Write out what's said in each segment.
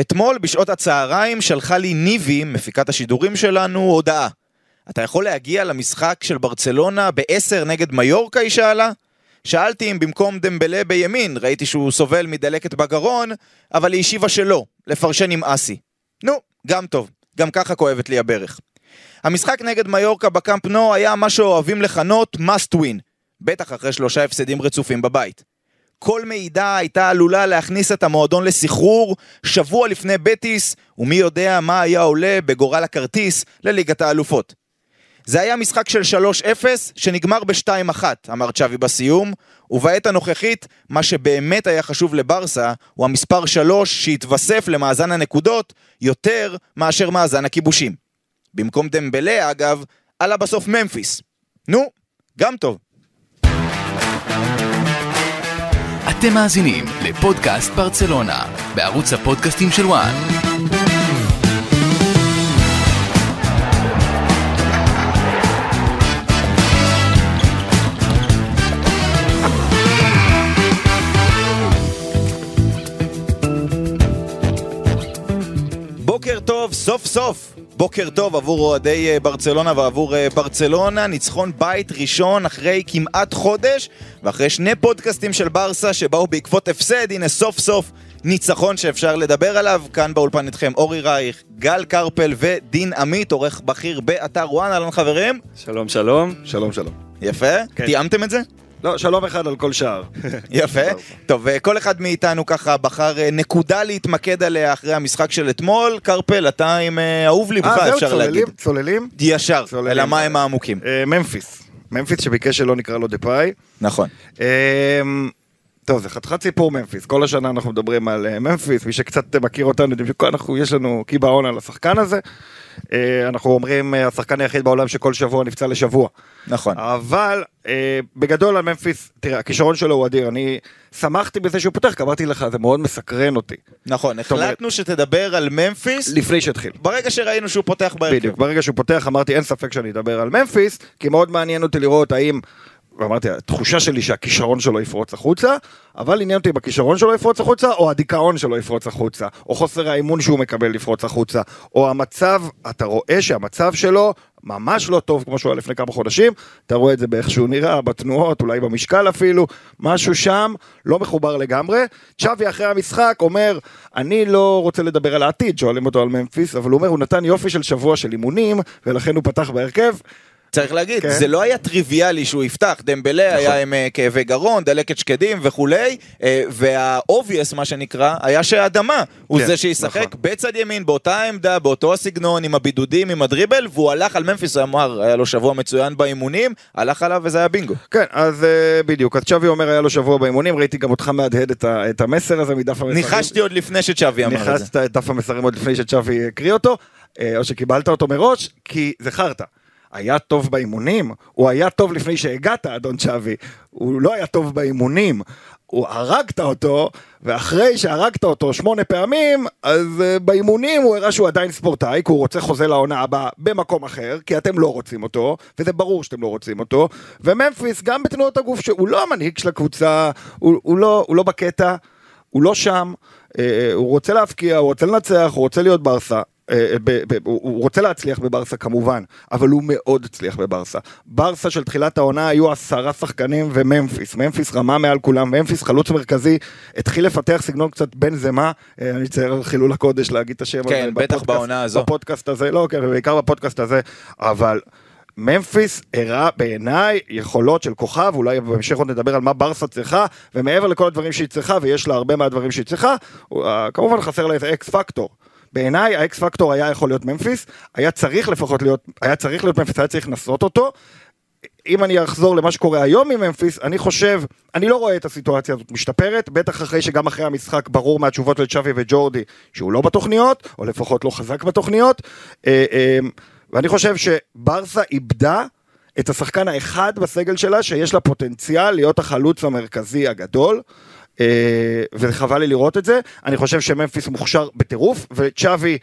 אתמול בשעות הצהריים שלחה לי ניבי, מפיקת השידורים שלנו, הודעה. אתה יכול להגיע למשחק של ברצלונה ב-10 נגד מיורקה? היא שאלה. שאלתי אם במקום דמבלה בימין, ראיתי שהוא סובל מדלקת בגרון, אבל היא השיבה שלא, לפרשן עם אסי. נו, גם טוב, גם ככה כואבת לי הברך. המשחק נגד מיורקה בקאמפ נו היה מה שאוהבים לכנות must win, בטח אחרי שלושה הפסדים רצופים בבית. כל מידע הייתה עלולה להכניס את המועדון לסחרור שבוע לפני בטיס, ומי יודע מה היה עולה בגורל הכרטיס לליגת האלופות. זה היה משחק של 3-0 שנגמר ב-2-1, אמר צ'אבי בסיום, ובעת הנוכחית, מה שבאמת היה חשוב לברסה הוא המספר 3 שהתווסף למאזן הנקודות יותר מאשר מאזן הכיבושים. במקום דמבלה, אגב, עלה בסוף ממפיס. נו, גם טוב. אתם מאזינים לפודקאסט ברצלונה, בערוץ הפודקאסטים של וואן. בוקר טוב, סוף סוף. בוקר טוב עבור אוהדי אה, ברצלונה ועבור אה, ברצלונה, ניצחון בית ראשון אחרי כמעט חודש ואחרי שני פודקאסטים של ברסה שבאו בעקבות הפסד, הנה סוף סוף ניצחון שאפשר לדבר עליו. כאן באולפן איתכם אורי רייך, גל קרפל ודין עמית, עורך בכיר באתר וואן, אהלן חברים. שלום שלום. שלום שלום. יפה, כן. תיאמתם את זה? לא, שלום אחד על כל שער. יפה. טוב, אה, כל אחד מאיתנו ככה בחר אה, נקודה להתמקד עליה אחרי המשחק של אתמול. קרפל, אתה עם אה, אהוב ליבך, אה, זהו, אפשר להגיד. צוללים? צוללים? ישר. אל המים העמוקים. אה, ממפיס. ממפיס שביקש שלא נקרא לו דפאי. נכון. טוב, זה חתיכת סיפור ממפיס. כל השנה אנחנו מדברים על אה, ממפיס, מי שקצת מכיר אותנו, יודעים שאנחנו, יש לנו קיבעון על השחקן הזה. אה, אנחנו אומרים, אה, השחקן היחיד בעולם שכל שבוע נפצע לשבוע. נכון. אבל בגדול על ממפיס, תראה, הכישרון שלו הוא אדיר. אני שמחתי בזה שהוא פותח, כי אמרתי לך, זה מאוד מסקרן אותי. נכון, אומרת- החלטנו שתדבר על ממפיס לפני שהתחיל. ברגע שראינו שהוא פותח בהרכב. בדיוק, ברגע שהוא פותח אמרתי אין ספק שאני אדבר על ממפיס, כי מאוד מעניין אותי לראות האם, ואמרתי, התחושה שלי שהכישרון שלו יפרוץ החוצה, אבל עניין אותי אם הכישרון שלו יפרוץ החוצה, או הדיכאון שלו יפרוץ החוצה, או חוסר האמון שהוא מקבל לפרוץ החוצה, או המצב, אתה רואה שהמצב שלו ממש לא טוב כמו שהוא היה לפני כמה חודשים, אתה רואה את זה באיך שהוא נראה, בתנועות, אולי במשקל אפילו, משהו שם לא מחובר לגמרי. צ'אבי אחרי המשחק אומר, אני לא רוצה לדבר על העתיד, שואלים אותו על ממפיס, אבל הוא אומר, הוא נתן יופי של שבוע של אימונים, ולכן הוא פתח בהרכב. צריך להגיד, כן. זה לא היה טריוויאלי שהוא יפתח, דמבלה היה עם אה, כאבי גרון, דלקת שקדים וכולי, אה, והאובייס, מה שנקרא, היה שהאדמה הוא כן, זה שישחק נכון. בצד ימין, באותה עמדה, באותו הסגנון, עם הבידודים, עם הדריבל, והוא הלך על ממפיס, הוא אמר, היה לו שבוע מצוין באימונים, הלך עליו וזה היה בינגו. כן, אז אה, בדיוק, אז צ'אבי אומר, היה לו שבוע באימונים, ראיתי גם אותך מהדהד את, ה- את המסר הזה מדף המסרים. ניחשתי עוד לפני שצ'אבי אמר את זה. ניחסת את דף המסרים עוד לפני שצ'אבי הקריא אותו, או שקיבלת אותו מראש, כי זה חרטא. היה טוב באימונים, הוא היה טוב לפני שהגעת, אדון צ'אבי. הוא לא היה טוב באימונים. הוא הרגת אותו, ואחרי שהרגת אותו שמונה פעמים, אז uh, באימונים הוא הראה שהוא עדיין ספורטאי, כי הוא רוצה חוזה לעונה הבאה במקום אחר, כי אתם לא רוצים אותו, וזה ברור שאתם לא רוצים אותו. וממפיס, גם בתנועות הגוף, שהוא לא המנהיג של הקבוצה, הוא, הוא, לא, הוא לא בקטע, הוא לא שם, אה, הוא רוצה להבקיע, הוא רוצה לנצח, הוא רוצה להיות ברסה. אה, ב- הוא רוצה להצליח בברסה כמובן, אבל הוא מאוד הצליח בברסה. ברסה של תחילת העונה היו עשרה שחקנים וממפיס, ממפיס רמה מעל כולם, ממפיס חלוץ מרכזי, התחיל לפתח סגנון קצת בן זמה, אה, אני על חילול הקודש להגיד את השם כן, בטח בעונה הזו. בפודקאסט הזה, לא, כן, בעיקר בפודקאסט הזה, אבל ממפיס הראה בעיניי יכולות של כוכב, אולי בהמשך עוד נדבר על מה ברסה צריכה, ומעבר לכל הדברים שהיא צריכה, ויש לה הרבה מהדברים שהיא צריכה, אה, כמובן חסר לה את ה X factor. בעיניי ה X factor היה יכול להיות ממפיס, היה צריך לפחות להיות, היה צריך להיות ממפיס, היה צריך לנסות אותו. אם אני אחזור למה שקורה היום עם ממפיס, אני חושב, אני לא רואה את הסיטואציה הזאת משתפרת, בטח אחרי שגם אחרי המשחק ברור מהתשובות של צ'אבי וג'ורדי שהוא לא בתוכניות, או לפחות לא חזק בתוכניות, אה, אה, ואני חושב שברסה איבדה את השחקן האחד בסגל שלה שיש לה פוטנציאל להיות החלוץ המרכזי הגדול. אה, וחבל לי לראות את זה, אני חושב שממפיס מוכשר בטירוף, וצ'אבי,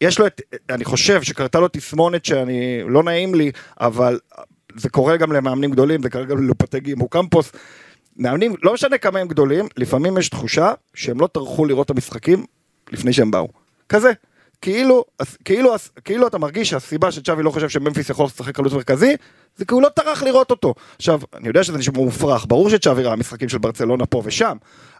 יש לו את, אני חושב שקרתה לו תסמונת שאני, לא נעים לי, אבל זה קורה גם למאמנים גדולים, זה קורה גם ללופטגי מוקמפוס. מאמנים, לא משנה כמה הם גדולים, לפעמים יש תחושה שהם לא טרחו לראות את המשחקים לפני שהם באו. כזה. כאילו, כאילו, כאילו אתה מרגיש שהסיבה שצ'אבי לא חושב שממפיס יכול לשחק חלוץ מרכזי, זה כי הוא לא טרח לראות אותו. עכשיו, אני יודע שזה נשמע מופרך, ברור שצ'אבי ראה משחקים של ברצלונה פה ושם,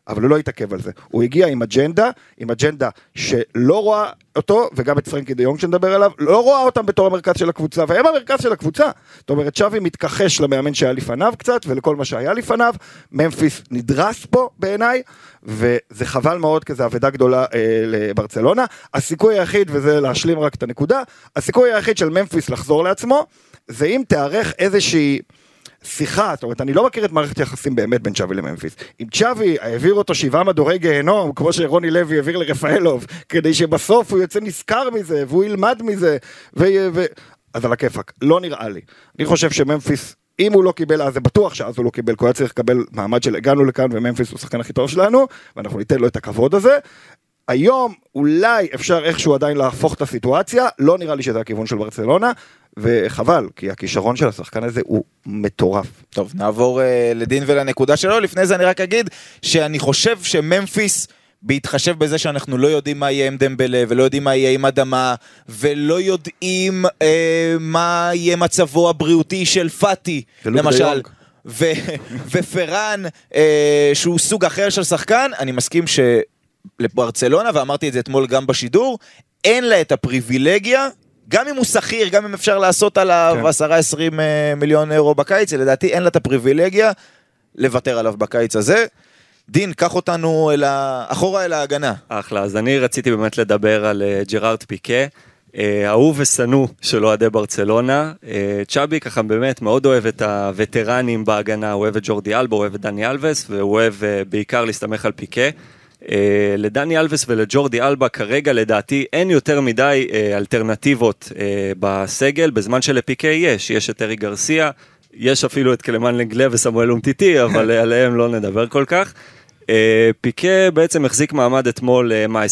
אבל הוא לא התעכב על זה. הוא הגיע עם אג'נדה, עם אג'נדה שלא רואה אותו, וגם את פרנקי דה יונג שנדבר עליו, לא רואה אותם בתור המרכז של הקבוצה, והם המרכז של הקבוצה. זאת אומרת, צ'אבי מתכחש למאמן שהיה לפניו קצת, ולכל מה שהיה לפניו. ממפיס נדרס פה בעיניי, וזה חבל מאוד, כי זו אבדה גדולה אה, לברצלונה. הסיכוי היחיד, וזה להשלים רק את הנקודה, הסיכוי היחיד של ממפיס לחזור לעצמו, זה אם תיערך איזושהי... שיחה, זאת אומרת, אני לא מכיר את מערכת היחסים באמת בין צ'אבי לממפיס. אם צ'אבי העביר אותו שבעה מדורי גיהנום, כמו שרוני לוי העביר לרפאלוב, כדי שבסוף הוא יוצא נשכר מזה, והוא ילמד מזה, ו... ו... אז על הכיפאק, לא נראה לי. אני חושב שממפיס, אם הוא לא קיבל אז, זה בטוח שאז הוא לא קיבל, כי הוא היה צריך לקבל מעמד של הגענו לכאן, וממפיס הוא השחקן הכי טוב שלנו, ואנחנו ניתן לו את הכבוד הזה. היום אולי אפשר איכשהו עדיין להפוך את הסיטואציה, לא נראה לי שזה הכיוון של ברצלונה, וחבל, כי הכישרון של השחקן הזה הוא מטורף. טוב, נעבור uh, לדין ולנקודה שלו. לפני זה אני רק אגיד שאני חושב שממפיס, בהתחשב בזה שאנחנו לא יודעים מה יהיה עם דמבלה, ולא יודעים מה יהיה עם אדמה, ולא יודעים uh, מה יהיה מצבו הבריאותי של פאטי, למשל. ו- ופרן, uh, שהוא סוג אחר של שחקן, אני מסכים שלברצלונה, ואמרתי את זה אתמול גם בשידור, אין לה את הפריבילגיה, גם אם הוא שכיר, גם אם אפשר לעשות עליו כן. 10-20 אה, מיליון אירו בקיץ, לדעתי אין לה את הפריבילגיה לוותר עליו בקיץ הזה. דין, קח אותנו אל ה... אחורה אל ההגנה. אחלה, אז אני רציתי באמת לדבר על אה, ג'רארד פיקה, אה, אהוב ושנוא של אוהדי ברצלונה. צ'אבי ככה באמת מאוד אוהב את הווטרנים בהגנה, הוא אוהב את ג'ורדי אלבה, הוא אוהב את דני אלווס, והוא אוהב בעיקר להסתמך על פיקה. אה, לדני אלווס ולג'ורדי אלבה כרגע לדעתי אין יותר מדי אה, אלטרנטיבות אה, בסגל, בזמן שלפיקה יש, יש את ארי גרסיה, יש אפילו את קלמן לנגלה וסמואל אומטיטי, אבל עליהם לא נדבר כל כך. פיקה בעצם החזיק מעמד אתמול, מה,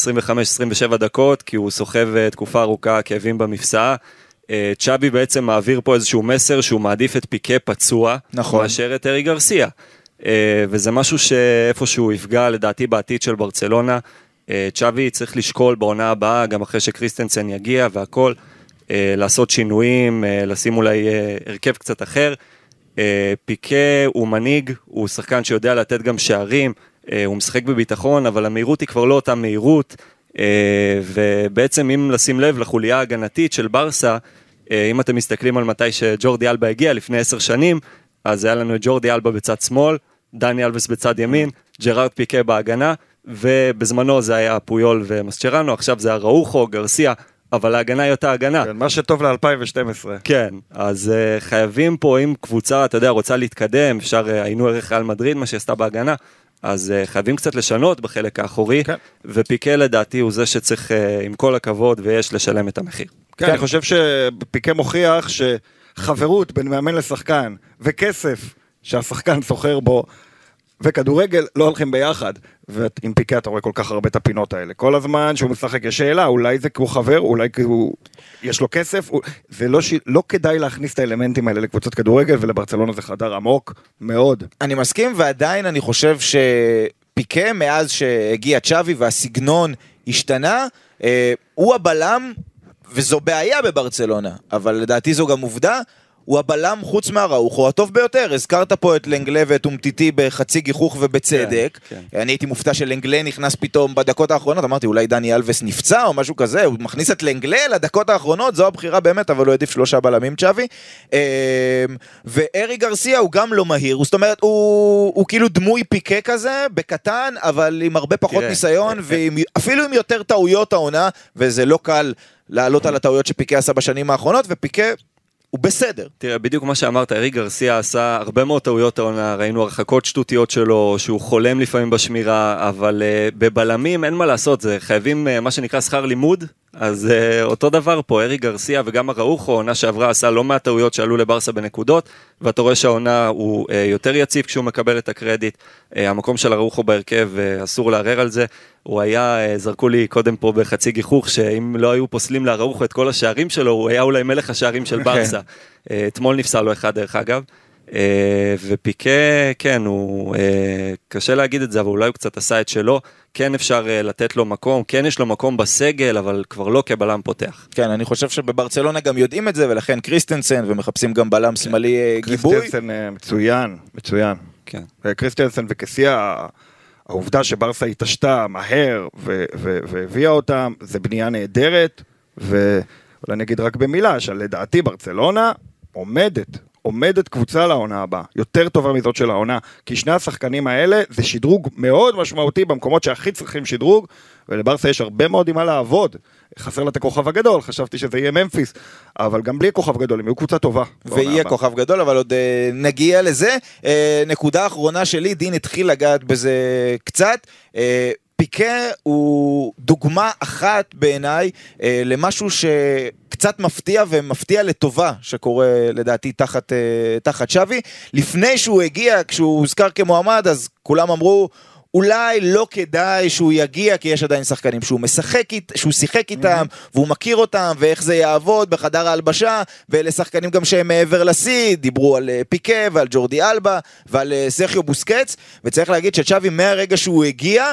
25-27 דקות, כי הוא סוחב תקופה ארוכה כאבים במפסעה. צ'אבי בעצם מעביר פה איזשהו מסר שהוא מעדיף את פיקה פצוע, נכון. מאשר את ארי גרסיה. אה, וזה משהו שאיפשהו יפגע לדעתי בעתיד של ברצלונה. אה, צ'אבי צריך לשקול בעונה הבאה, גם אחרי שקריסטנסן יגיע והכל, אה, לעשות שינויים, לשים אולי הרכב קצת אחר. פיקה הוא מנהיג, הוא שחקן שיודע לתת גם שערים, הוא משחק בביטחון, אבל המהירות היא כבר לא אותה מהירות. ובעצם אם לשים לב לחוליה ההגנתית של ברסה, אם אתם מסתכלים על מתי שג'ורדי אלבה הגיע לפני עשר שנים, אז היה לנו את ג'ורדי אלבה בצד שמאל, דני אלבס בצד ימין, ג'רארד פיקה בהגנה, ובזמנו זה היה פויול ומסצ'רנו, עכשיו זה הראוכו, גרסיה, אבל ההגנה היא אותה הגנה. כן, מה שטוב ל-2012. כן, אז uh, חייבים פה, אם קבוצה, אתה יודע, רוצה להתקדם, אפשר, uh, היינו ערך ריאל מדריד, מה שעשתה בהגנה, אז uh, חייבים קצת לשנות בחלק האחורי, כן. ופיקה לדעתי הוא זה שצריך, uh, עם כל הכבוד, ויש לשלם את המחיר. כן, אני חושב שפיקה מוכיח שחברות בין מאמן לשחקן וכסף שהשחקן סוחר בו וכדורגל לא הולכים ביחד. ועם פיקה אתה רואה כל כך הרבה את הפינות האלה. כל הזמן שהוא משחק יש שאלה, אולי זה כי הוא חבר, אולי כי הוא... יש לו כסף, הוא... זה לא, ש... לא כדאי להכניס את האלמנטים האלה לקבוצות כדורגל, ולברצלונה זה חדר עמוק מאוד. אני מסכים, ועדיין אני חושב שפיקה, מאז שהגיע צ'אבי והסגנון השתנה, אה, הוא הבלם, וזו בעיה בברצלונה, אבל לדעתי זו גם עובדה. הוא הבלם חוץ מהראוכו הטוב ביותר, הזכרת פה את לנגלה ואת אומטיטי בחצי גיחוך ובצדק. כן, אני הייתי מופתע שלנגלה נכנס פתאום בדקות האחרונות, אמרתי אולי דני אלווס נפצע או משהו כזה, הוא מכניס את לנגלה לדקות האחרונות, זו הבחירה באמת, אבל הוא העדיף שלושה בלמים צ'אבי. אמ, וארי גרסיה הוא גם לא מהיר, זאת אומרת, הוא, הוא כאילו דמוי פיקה כזה, בקטן, אבל עם הרבה פחות תראה, ניסיון, ואפילו עם יותר טעויות העונה, וזה לא קל לעלות על הטעויות שפיקה עשה בשנים האחרונות, ופיקה הוא בסדר. תראה, בדיוק מה שאמרת, ארי גרסיה עשה הרבה מאוד טעויות העונה, ראינו הרחקות שטותיות שלו, שהוא חולם לפעמים בשמירה, אבל uh, בבלמים אין מה לעשות, זה חייבים uh, מה שנקרא שכר לימוד, אז uh, אותו דבר פה, ארי גרסיה וגם הראוכו, עונה שעברה עשה לא מעט טעויות שעלו לברסה בנקודות, ואתה רואה שהעונה הוא uh, יותר יציב כשהוא מקבל את הקרדיט, uh, המקום של הראוכו בהרכב, uh, אסור לערער על זה, הוא היה, uh, זרקו לי קודם פה בחצי גיחוך, שאם לא היו פוסלים לאראוכו את כל השערים שלו, הוא היה אולי מלך השערים של ברסה. אה, אתמול נפסל לו אחד דרך אגב. אה, ופיקה, כן, הוא, אה, קשה להגיד את זה, אבל אולי הוא קצת עשה את שלו, כן אפשר אה, לתת לו מקום, כן יש לו מקום בסגל, אבל כבר לא כבלם פותח. כן, אני חושב שבברצלונה גם יודעים את זה, ולכן קריסטנסן, ומחפשים גם בלם שמאלי אה, גיבוי. קריסטנסן אה, מצוין, מצוין. כן. קריסטנסן וקסיה, העובדה שבארסה התעשתה מהר והביאה אותם, זה בנייה נהדרת, ואולי אני אגיד רק במילה, שלדעתי ברצלונה עומדת, עומדת קבוצה לעונה הבאה, יותר טובה מזאת של העונה, כי שני השחקנים האלה זה שדרוג מאוד משמעותי במקומות שהכי צריכים שדרוג, ולברסה יש הרבה מאוד עם מה לעבוד. חסר לה את הכוכב הגדול, חשבתי שזה יהיה ממפיס, אבל גם בלי הכוכב גדול, הם יהיו קבוצה טובה. ויהיה. כוכב גדול, אבל עוד אה, נגיע לזה. אה, נקודה אחרונה שלי, דין התחיל לגעת בזה קצת. אה, פיקה הוא דוגמה אחת בעיניי אה, למשהו שקצת מפתיע ומפתיע לטובה שקורה לדעתי תחת, אה, תחת שווי. לפני שהוא הגיע, כשהוא הוזכר כמועמד, אז כולם אמרו אולי לא כדאי שהוא יגיע כי יש עדיין שחקנים שהוא משחק, שהוא שיחק איתם והוא מכיר אותם ואיך זה יעבוד בחדר ההלבשה ואלה שחקנים גם שהם מעבר לשיא, דיברו על אה, פיקה ועל ג'ורדי אלבה ועל אה, סרחיו בוסקץ וצריך להגיד שצ'אבי מהרגע שהוא הגיע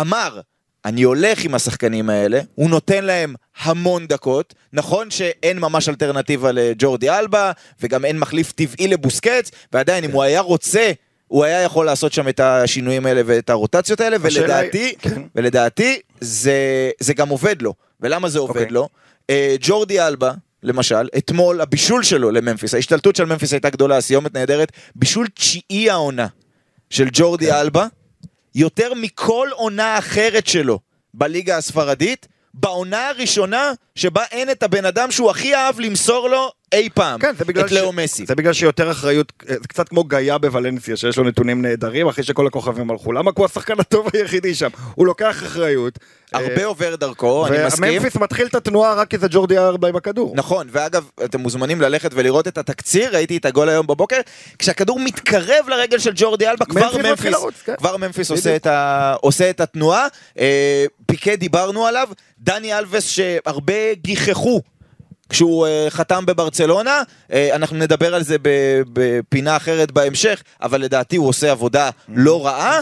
אמר אני הולך עם השחקנים האלה, הוא נותן להם המון דקות, נכון שאין ממש אלטרנטיבה לג'ורדי אלבה, וגם אין מחליף טבעי לבוסקץ, ועדיין אם הוא היה רוצה, הוא היה יכול לעשות שם את השינויים האלה ואת הרוטציות האלה, ולדעתי, כן. ולדעתי זה, זה גם עובד לו. ולמה זה עובד אוקיי. לו? אה, ג'ורדי אלבה, למשל, אתמול הבישול שלו לממפיס, ההשתלטות של ממפיס הייתה גדולה, סיומת נהדרת, בישול תשיעי העונה של ג'ורדי כן. אלבה, יותר מכל עונה אחרת שלו בליגה הספרדית, בעונה הראשונה שבה אין את הבן אדם שהוא הכי אהב למסור לו אי פעם, כן, את לאו מסי. זה בגלל שיותר אחריות, זה קצת כמו גאיה בוולנסיה, שיש לו נתונים נהדרים, אחרי שכל הכוכבים הלכו. למה? כי הוא השחקן הטוב היחידי שם. הוא לוקח אחריות. הרבה אה, עובר דרכו, אני מסכים. וממפיס מתחיל את התנועה רק כי זה ג'ורדי ארבע עם הכדור. נכון, ואגב, אתם מוזמנים ללכת ולראות את התקציר, ראיתי את הגול היום בבוקר, כשהכדור מתקרב לרגל של ג'ורדי אלבה, כבר ממפיס כן. כבר ממפיס. עושה את, ה, עושה את התנועה. אה, פיקה דיברנו עליו, דני אלווס שהרבה גיחכו. כשהוא אה, חתם בברצלונה, אה, אנחנו נדבר על זה בפינה אחרת בהמשך, אבל לדעתי הוא עושה עבודה לא רעה.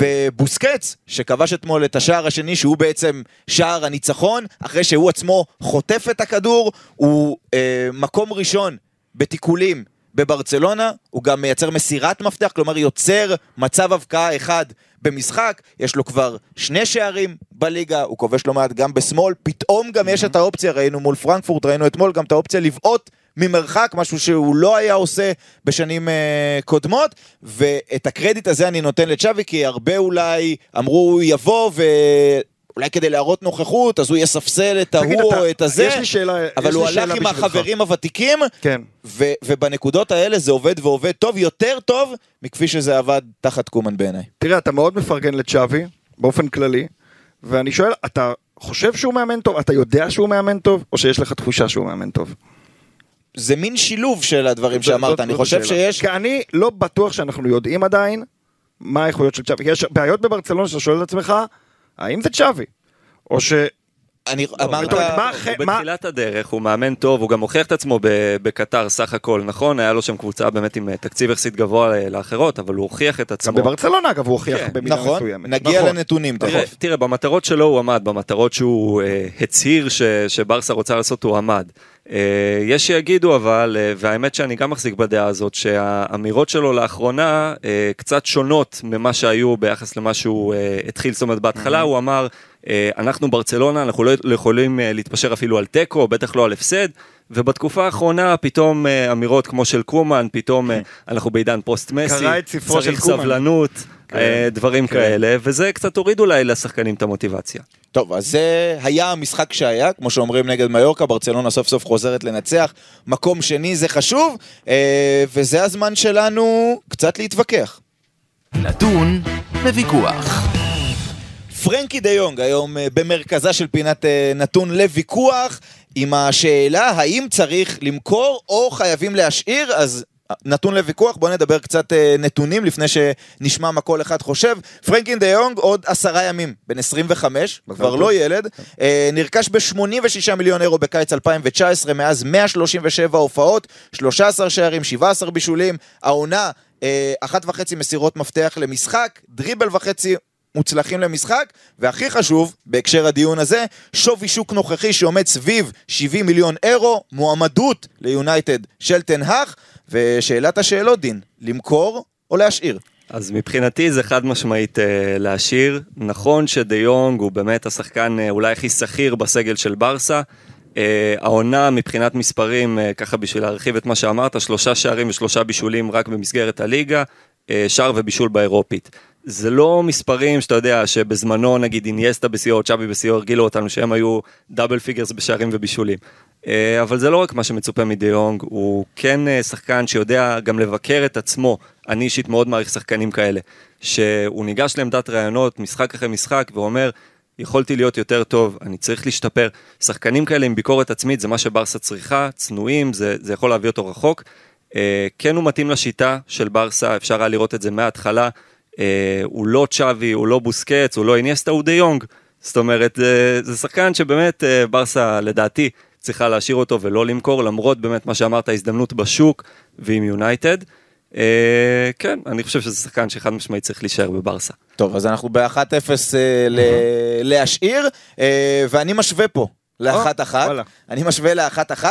ובוסקץ, שכבש אתמול את השער השני, שהוא בעצם שער הניצחון, אחרי שהוא עצמו חוטף את הכדור, הוא אה, מקום ראשון בתיקולים בברצלונה, הוא גם מייצר מסירת מפתח, כלומר יוצר מצב הבקעה אחד במשחק, יש לו כבר שני שערים בליגה, הוא כובש לא מעט גם בשמאל, פתאום גם יש את האופציה, ראינו מול פרנקפורט, ראינו אתמול גם את האופציה לבעוט ממרחק, משהו שהוא לא היה עושה בשנים אה, קודמות, ואת הקרדיט הזה אני נותן לצ'אבי, כי הרבה אולי אמרו הוא יבוא ו... אולי כדי להראות נוכחות, אז הוא יספסל את ההוא או את הזה, יש לי שאלה- אבל יש הוא הלך עם. החברים הוותיקים, כן. ו- ובנקודות האלה זה עובד ועובד טוב, יותר טוב מכפי שזה עבד תחת קומן בעיניי. תראה, אתה מאוד מפרגן לצ'אבי, באופן כללי, ואני שואל, אתה חושב שהוא מאמן טוב? אתה יודע שהוא מאמן טוב? או שיש לך תחושה שהוא מאמן טוב? זה מין שילוב של הדברים שאמרת, אני חושב. שיש... כי אני לא בטוח שאנחנו יודעים עדיין מה האיכויות של צ'אבי. יש בעיות בברצלונה שאתה שואל את עצמך, האם זה צ'אבי? או ש... אני לא, אמרת... מה הוא מה- בתחילת הדרך, הוא מאמן טוב, הוא גם הוכיח את עצמו בקטר סך הכל, נכון? היה לו שם קבוצה באמת עם אה, תקציב יחסית גבוה אה, לאחרות, אבל הוא הוכיח את גם עצמו. בברצלונה, אגב, הוא הוכיח כן, במידה נכון, מסוימת. נגיע נכון. לנתונים תראה, תכף. תראה, במטרות שלו הוא עמד, במטרות שהוא אה, הצהיר ש, שברסה רוצה לעשות הוא עמד. אה, יש שיגידו אבל, אה, והאמת שאני גם מחזיק בדעה הזאת, שהאמירות שלו לאחרונה אה, קצת שונות ממה שהיו ביחס למה שהוא התחיל, זאת אומרת בהתחלה הוא אמר, אנחנו ברצלונה, אנחנו לא יכולים להתפשר אפילו על תיקו, בטח לא על הפסד. ובתקופה האחרונה פתאום אמירות כמו של קומן, פתאום אה, אנחנו בעידן פוסט מסי, קרא את ספרו של צריך קומן. סבלנות, כן, אה, דברים כן. כאלה, וזה קצת הוריד אולי לשחקנים את המוטיבציה. טוב, אז זה היה המשחק שהיה, כמו שאומרים נגד מיורקה, ברצלונה סוף סוף חוזרת לנצח, מקום שני זה חשוב, אה, וזה הזמן שלנו קצת להתווכח. נתון לוויכוח. פרנקי דה יונג היום אה, במרכזה של פינת אה, נתון לוויכוח עם השאלה האם צריך למכור או חייבים להשאיר, אז אה, נתון לוויכוח, בואו נדבר קצת אה, נתונים לפני שנשמע מה כל אחד חושב. פרנקין דה יונג עוד עשרה ימים, בן 25, כבר טוב. לא ילד, אה, נרכש ב-86 מיליון אירו בקיץ 2019, מאז 137 הופעות, 13 שערים, 17 בישולים, העונה, אה, אחת וחצי מסירות מפתח למשחק, דריבל וחצי מוצלחים למשחק, והכי חשוב, בהקשר הדיון הזה, שווי שוק נוכחי שעומד סביב 70 מיליון אירו, מועמדות ליונייטד של תנהך, ושאלת השאלות, דין, למכור או להשאיר? אז מבחינתי זה חד משמעית אה, להשאיר. נכון שדה יונג הוא באמת השחקן אה, אולי הכי שכיר בסגל של ברסה. אה, העונה מבחינת מספרים, אה, ככה בשביל להרחיב את מה שאמרת, שלושה שערים ושלושה בישולים רק במסגרת הליגה, אה, שער ובישול באירופית. זה לא מספרים שאתה יודע שבזמנו נגיד אינייסטה בשיאו, צ'אבי בשיאו הרגילו אותנו שהם היו double figures בשערים ובישולים. אה, אבל זה לא רק מה שמצופה מדה יונג, הוא כן אה, שחקן שיודע גם לבקר את עצמו. אני אישית מאוד מעריך שחקנים כאלה. שהוא ניגש לעמדת ראיונות משחק אחרי משחק ואומר, יכולתי להיות יותר טוב, אני צריך להשתפר. שחקנים כאלה עם ביקורת עצמית זה מה שברסה צריכה, צנועים, זה, זה יכול להביא אותו רחוק. אה, כן הוא מתאים לשיטה של ברסה, אפשר היה לראות את זה מההתחלה. אה, הוא לא צ'אבי, הוא לא בוסקץ, הוא לא איניאסטה, הוא דה יונג. זאת אומרת, זה, זה שחקן שבאמת אה, ברסה לדעתי צריכה להשאיר אותו ולא למכור, למרות באמת מה שאמרת, ההזדמנות בשוק ועם יונייטד. אה, כן, אני חושב שזה שחקן שחד משמעית צריך להישאר בברסה. טוב, אז אנחנו ב-1-0 אה, ל- להשאיר, אה, ואני משווה פה ל-1-1. וואלה. אני משווה ל-1-1.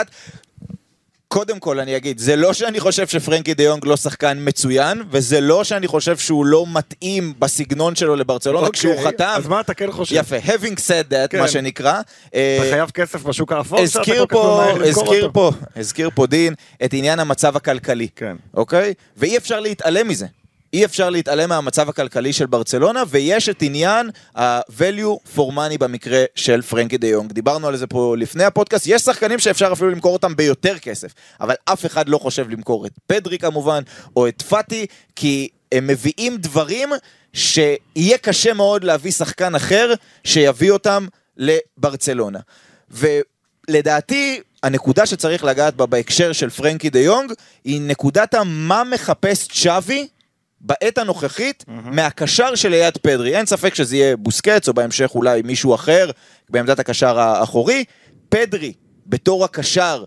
קודם כל אני אגיד, זה לא שאני חושב שפרנקי דה יונג לא שחקן מצוין, וזה לא שאני חושב שהוא לא מתאים בסגנון שלו לברצלונה כשהוא אוקיי, חתם. אז מה אתה כן חושב? יפה, having said that, כן. מה שנקרא. אה, אתה חייב כסף בשוק האפור? שאתה הזכיר כל כך לא פה, ממהר למכור הזכיר אותו? פה, הזכיר פה דין את עניין המצב הכלכלי. כן. אוקיי? ואי אפשר להתעלם מזה. אי אפשר להתעלם מהמצב הכלכלי של ברצלונה, ויש את עניין ה-value for money במקרה של פרנקי דה יונג. דיברנו על זה פה לפני הפודקאסט, יש שחקנים שאפשר אפילו למכור אותם ביותר כסף, אבל אף אחד לא חושב למכור את פדרי כמובן, או את פאטי, כי הם מביאים דברים שיהיה קשה מאוד להביא שחקן אחר שיביא אותם לברצלונה. ולדעתי, הנקודה שצריך לגעת בה בהקשר של פרנקי דה יונג, היא נקודת המה מחפש צ'אבי בעת הנוכחית מהקשר שליד פדרי. אין ספק שזה יהיה בוסקץ, או בהמשך אולי מישהו אחר, בעמדת הקשר האחורי. פדרי, בתור הקשר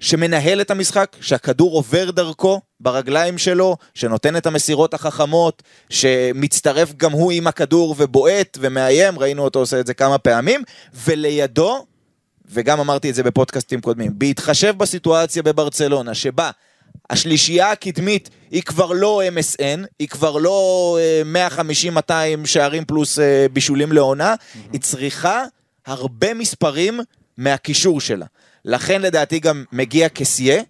שמנהל את המשחק, שהכדור עובר דרכו ברגליים שלו, שנותן את המסירות החכמות, שמצטרף גם הוא עם הכדור ובועט ומאיים, ראינו אותו עושה את זה כמה פעמים, ולידו, וגם אמרתי את זה בפודקאסטים קודמים, בהתחשב בסיטואציה בברצלונה, שבה השלישייה הקדמית היא כבר לא MSN, היא כבר לא אה, 150-200 שערים פלוס אה, בישולים לעונה, היא צריכה הרבה מספרים מהקישור שלה. לכן לדעתי גם מגיע קסיה,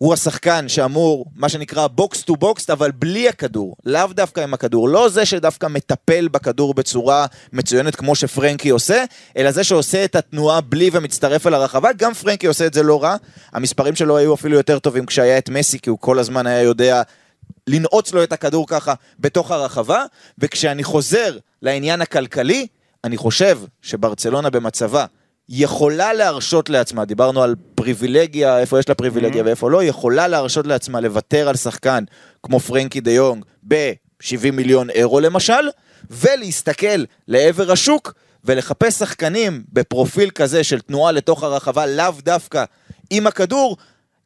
הוא השחקן שאמור, מה שנקרא box to box, אבל בלי הכדור, לאו דווקא עם הכדור, לא זה שדווקא מטפל בכדור בצורה מצוינת כמו שפרנקי עושה, אלא זה שעושה את התנועה בלי ומצטרף אל הרחבה, גם פרנקי עושה את זה לא רע, המספרים שלו היו אפילו יותר טובים כשהיה את מסי, כי הוא כל הזמן היה יודע לנעוץ לו את הכדור ככה בתוך הרחבה, וכשאני חוזר לעניין הכלכלי, אני חושב שברצלונה במצבה יכולה להרשות לעצמה, דיברנו על פריבילגיה, איפה יש לה פריבילגיה ואיפה לא, יכולה להרשות לעצמה לוותר על שחקן כמו פרנקי דה יונג ב-70 מיליון אירו למשל, ולהסתכל לעבר השוק ולחפש שחקנים בפרופיל כזה של תנועה לתוך הרחבה, לאו דווקא עם הכדור.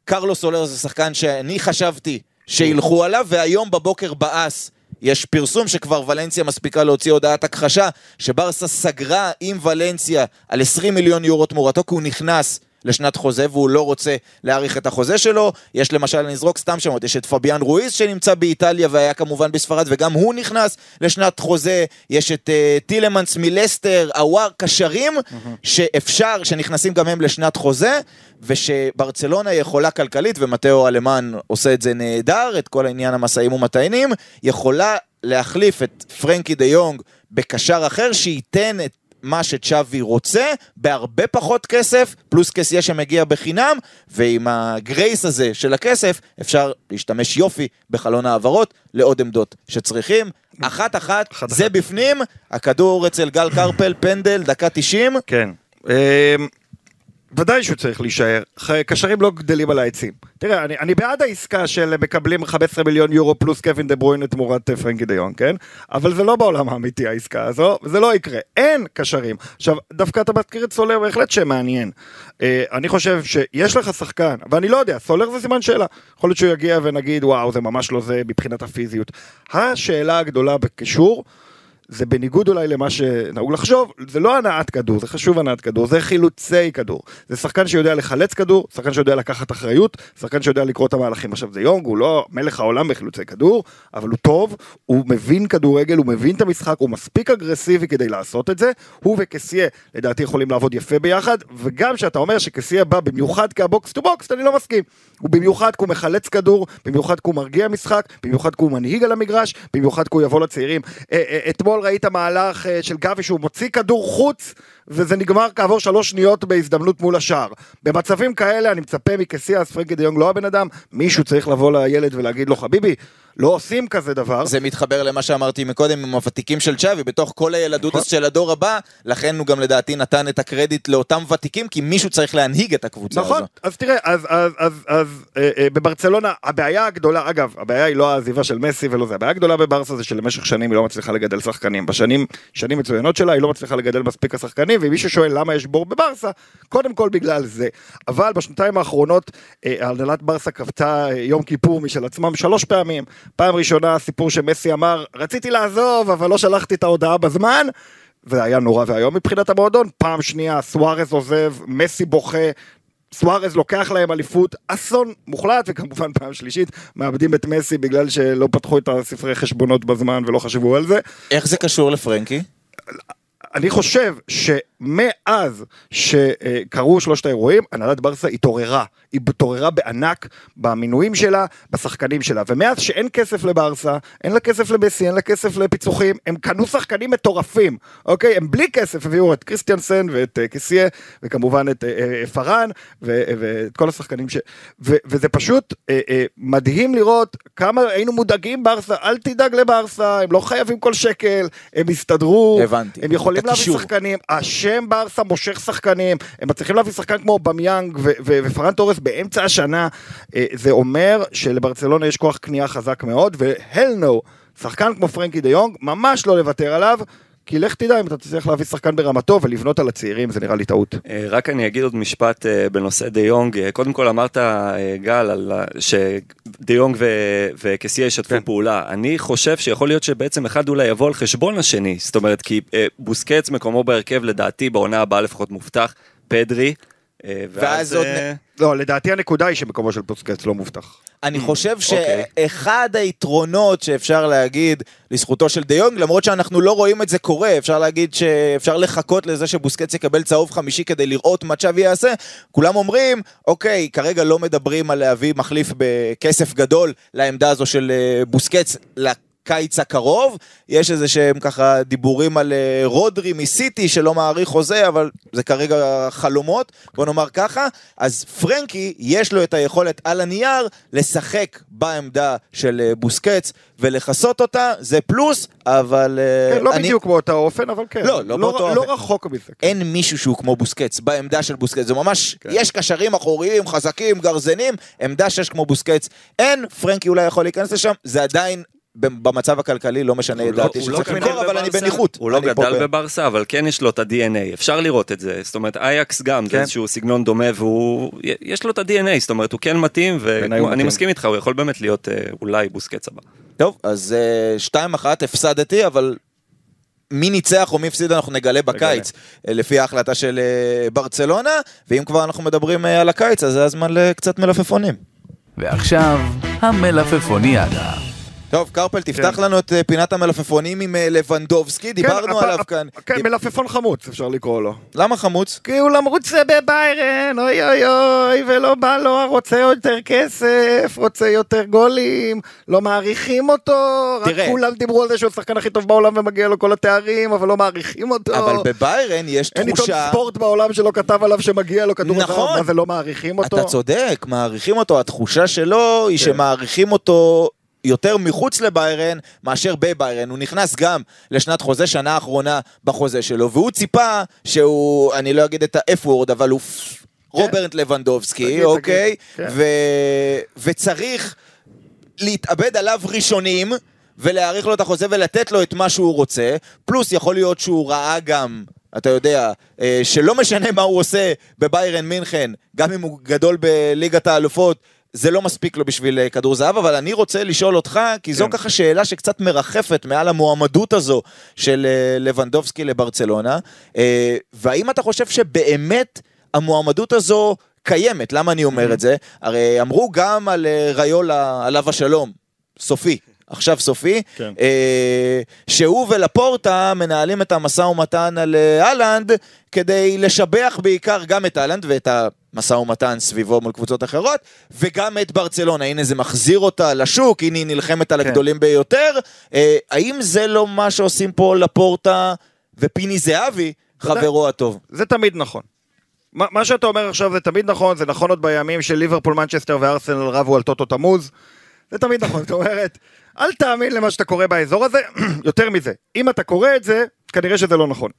קרלוס סולר זה שחקן שאני חשבתי שילכו עליו, והיום בבוקר באס יש פרסום שכבר ולנסיה מספיקה להוציא הודעת הכחשה, שברסה סגרה עם ולנסיה על 20 מיליון יורו תמורתו, כי הוא נכנס לשנת חוזה והוא לא רוצה להאריך את החוזה שלו. יש למשל, אני אזרוק סתם שמות, יש את פביאן רואיז שנמצא באיטליה והיה כמובן בספרד, וגם הוא נכנס לשנת חוזה. יש את uh, טילמנס מלסטר, עוואר, קשרים, שאפשר, שנכנסים גם הם לשנת חוזה, ושברצלונה יכולה כלכלית, ומטאו אלמן עושה את זה נהדר, את כל העניין המשאים ומתיינים, יכולה להחליף את פרנקי דה יונג בקשר אחר, שייתן את מה שצ'אבי רוצה, בהרבה פחות כסף, פלוס כסייה שמגיע בחינם, ועם הגרייס הזה של הכסף, אפשר להשתמש יופי בחלון העברות לעוד עמדות שצריכים. אחת אחת, אחת זה אחת. בפנים, הכדור אצל גל קרפל, פנדל, דקה 90. כן. ודאי שהוא צריך להישאר, קשרים לא גדלים על העצים. תראה, אני, אני בעד העסקה של מקבלים 15 מיליון יורו פלוס קווין דה ברוינה תמורת אה, פרנקי דה יונג, כן? אבל זה לא בעולם האמיתי העסקה הזו, וזה לא יקרה. אין קשרים. עכשיו, דווקא אתה מזכיר את סולר בהחלט שמעניין. אה, אני חושב שיש לך שחקן, ואני לא יודע, סולר זה סימן שאלה. יכול להיות שהוא יגיע ונגיד, וואו, זה ממש לא זה מבחינת הפיזיות. השאלה הגדולה בקישור, זה בניגוד אולי למה שנהוג לחשוב, זה לא הנעת כדור, זה חשוב הנעת כדור, זה חילוצי כדור. זה שחקן שיודע לחלץ כדור, שחקן שיודע לקחת אחריות, שחקן שיודע לקרוא את המהלכים. עכשיו דה יונג, הוא לא מלך העולם בחילוצי כדור, אבל הוא טוב, הוא מבין כדורגל, הוא מבין את המשחק, הוא מספיק אגרסיבי כדי לעשות את זה. הוא וקסיה לדעתי יכולים לעבוד יפה ביחד, וגם שאתה אומר שקסיה בא במיוחד כה box to box, אני לא מסכים. הוא במיוחד כי הוא מחלץ כדור, במיוחד כי הוא מרגיע משחק, במיוחד כי הוא מנהיג על המגרש, במיוחד כי הוא יבוא לצעירים. אה, אה, אתמול ראית מהלך אה, של גבי שהוא מוציא כדור חוץ, וזה נגמר כעבור שלוש שניות בהזדמנות מול השער. במצבים כאלה אני מצפה מקסיאס, פרנקי דיונג לא הבן אדם, מישהו צריך לבוא לילד ולהגיד לו חביבי, לא עושים כזה דבר. זה מתחבר למה שאמרתי מקודם עם הוותיקים של צ'אבי, בתוך כל הילדות נכון. של הדור הבא, לכן הוא גם לדעתי נתן את הקרדיט לאותם ותיקים, כי מישהו צריך להנהיג את הקבוצה נכון, הזו. אז תראה, אז, אז, אז, אז אה, אה, בברצלונה הבעיה הגדולה, אגב, הבעיה היא לא העזיבה של מסי ולא זה, הבעיה הגדולה בברסה זה שלמשך שנים היא לא מצליחה לגדל שחקנים. בשנים, שנים מצוינות שלה היא לא מצליחה לגדל מספיק השחקנים, ואם מישהו שואל למה יש בור בברסה, קודם כל בגלל זה. אבל בשנתיים האחרונות אה, הנהלת ברסה קבצה אה, יום כיפור משל עצמם שלוש פעמים. פעם ראשונה הסיפור שמסי אמר, רציתי לעזוב אבל לא שלחתי את ההודעה בזמן. זה היה נורא ואיום מבחינת המועדון, פעם שנייה סוארז עוזב, מסי בוכה, סוארז לוקח להם אליפות, אסון מוחלט, וכמובן פעם שלישית מאבדים את מסי בגלל שלא פתחו את הספרי חשבונות בזמן ולא חשבו על זה. איך זה קשור לפרנקי? אני חושב שמאז שקרו שלושת האירועים, הנהלת ברסה התעוררה. היא התעוררה בענק במינויים שלה, בשחקנים שלה. ומאז שאין כסף לברסה, אין לה כסף למסי, אין לה כסף לפיצוחים, הם קנו שחקנים מטורפים, אוקיי? הם בלי כסף הביאו את קריסטיאנסן ואת uh, קסיה, וכמובן את uh, פארן, ו- ואת כל השחקנים ש... ו- וזה פשוט מדהים לראות כמה היינו מודאגים ברסה, אל תדאג לברסה, הם לא חייבים כל שקל, הם יסתדרו, הבנתי. הם יכולים להביא. שחקנים, השם ברסה מושך שחקנים, הם מצליחים להביא שחקן כמו במיאנג ו- ו- ופרן תורס באמצע השנה, אה, זה אומר שלברצלונה יש כוח קנייה חזק מאוד, ו-hell no, שחקן כמו פרנקי דה יונג, ממש לא לוותר עליו. כי לך תדע אם אתה תצטרך להביא שחקן ברמתו ולבנות על הצעירים, זה נראה לי טעות. אה, רק אני אגיד עוד משפט אה, בנושא דה יונג. אה, קודם כל אמרת, גל, שדה יונג ו- וקסיה ישתפו כן. פעולה. אני חושב שיכול להיות שבעצם אחד אולי יבוא על חשבון השני. זאת אומרת, כי בוסקץ מקומו בהרכב לדעתי בעונה הבאה לפחות מובטח, פדרי. אה, ואז עוד אה, לא, לדעתי הנקודה היא שמקומו של פוסקץ לא מובטח. אני חושב אוקיי. שאחד היתרונות שאפשר להגיד לזכותו של דיונג, למרות שאנחנו לא רואים את זה קורה, אפשר להגיד שאפשר לחכות לזה שבוסקץ יקבל צהוב חמישי כדי לראות מה צ'אבי יעשה, כולם אומרים, אוקיי, כרגע לא מדברים על להביא מחליף בכסף גדול לעמדה הזו של אה, בוסקץ. לקיץ הקרוב, יש איזה שהם ככה דיבורים על אה, רודרי מסיטי שלא מעריך חוזה, אבל זה כרגע חלומות, בוא נאמר ככה, אז פרנקי יש לו את היכולת על הנייר לשחק בעמדה של אה, בוסקץ ולכסות אותה, זה פלוס, אבל אה, כן, לא אני... בדיוק באותו אופן, אבל כן. לא, לא באותו לא אופן. רחוק מזה. כן. אין מישהו שהוא כמו בוסקץ, בעמדה של בוסקץ, זה ממש, כן. יש קשרים אחוריים, חזקים, גרזנים, עמדה שיש כמו בוסקץ, אין, פרנקי אולי יכול להיכנס לשם, זה עדיין במצב הכלכלי לא משנה את לא- דעתי לא שצריך למכור, אבל אני בניחות. הוא לא גדל בברסה, אבל כן יש לו את ה-DNA, אפשר לראות את זה. זאת אומרת, אייקס גם, זה כן. איזשהו סגנון דומה, והוא, יש לו את ה-DNA, זאת אומרת, הוא כן מתאים, ואני. מסכים איתך, הוא יכול באמת להיות אה, אולי בוסקץ הבא. טוב, אז אה, שתיים אחת הפסדתי, אבל מי ניצח או מי הפסיד אנחנו נגלה בקיץ, אה, לפי ההחלטה של אה, ברצלונה, ואם כבר אנחנו מדברים אה, על הקיץ, אז זה הזמן לקצת מלפפונים. ועכשיו, המלפפוניאדה. טוב, קרפל, תפתח לנו את אה, פינת המלפפונים עם אה, לבנדובסקי, דיברנו הפ- עליו כאן. כן, דיב- מלפפון חמוץ אפשר לקרוא לו. למה חמוץ? כי הוא למרות זה בביירן, אוי אוי אוי, ולא בא לו, רוצה יותר כסף, רוצה יותר גולים, לא מעריכים אותו, רק תראה. כולם דיברו על זה שהוא השחקן הכי טוב בעולם ומגיע לו כל התארים, אבל לא מעריכים אותו. אבל בביירן יש אין עיתון תחושה... ספורט בעולם שלא כתב עליו שמגיע לו כדור נכון. הזהב, מה זה לא מעריכים אותו? אתה צודק, מעריכים אותו, התחושה שלו היא שמעריכים אותו יותר מחוץ לביירן מאשר בביירן. הוא נכנס גם לשנת חוזה, שנה האחרונה בחוזה שלו, והוא ציפה שהוא, אני לא אגיד את ה-F word, אבל הוא פ- רוברט לבנדובסקי, תגיד, אוקיי? תגיד, כן. ו- וצריך להתאבד עליו ראשונים. ולהאריך לו את החוזה ולתת לו את מה שהוא רוצה, פלוס יכול להיות שהוא ראה גם, אתה יודע, אה, שלא משנה מה הוא עושה בביירן מינכן, גם אם הוא גדול בליגת האלופות, זה לא מספיק לו בשביל אה, כדור זהב, אבל אני רוצה לשאול אותך, כי זו כן. ככה שאלה שקצת מרחפת מעל המועמדות הזו של אה, לבנדובסקי לברצלונה, אה, והאם אתה חושב שבאמת המועמדות הזו קיימת? למה אני אומר את זה? הרי אמרו גם על ריולה, עליו השלום, סופי. עכשיו סופי, כן. אה, שהוא ולפורטה מנהלים את המשא ומתן על אה, אהלנד כדי לשבח בעיקר גם את אהלנד ואת המשא ומתן סביבו מול קבוצות אחרות וגם את ברצלונה, הנה זה מחזיר אותה לשוק, הנה היא נלחמת על כן. הגדולים ביותר, אה, האם זה לא מה שעושים פה לפורטה ופיני זהבי. חברו הטוב? זה תמיד נכון. מה מה שאתה אומר עכשיו זה תמיד נכון, זה נכון עוד בימים של ליברפול, מנצ'סטר וארסנל רבו על טוטו תמוז. זה תמיד נכון, זאת אומרת, אל תאמין למה שאתה קורא באזור הזה, יותר מזה, אם אתה קורא את זה, כנראה שזה לא נכון.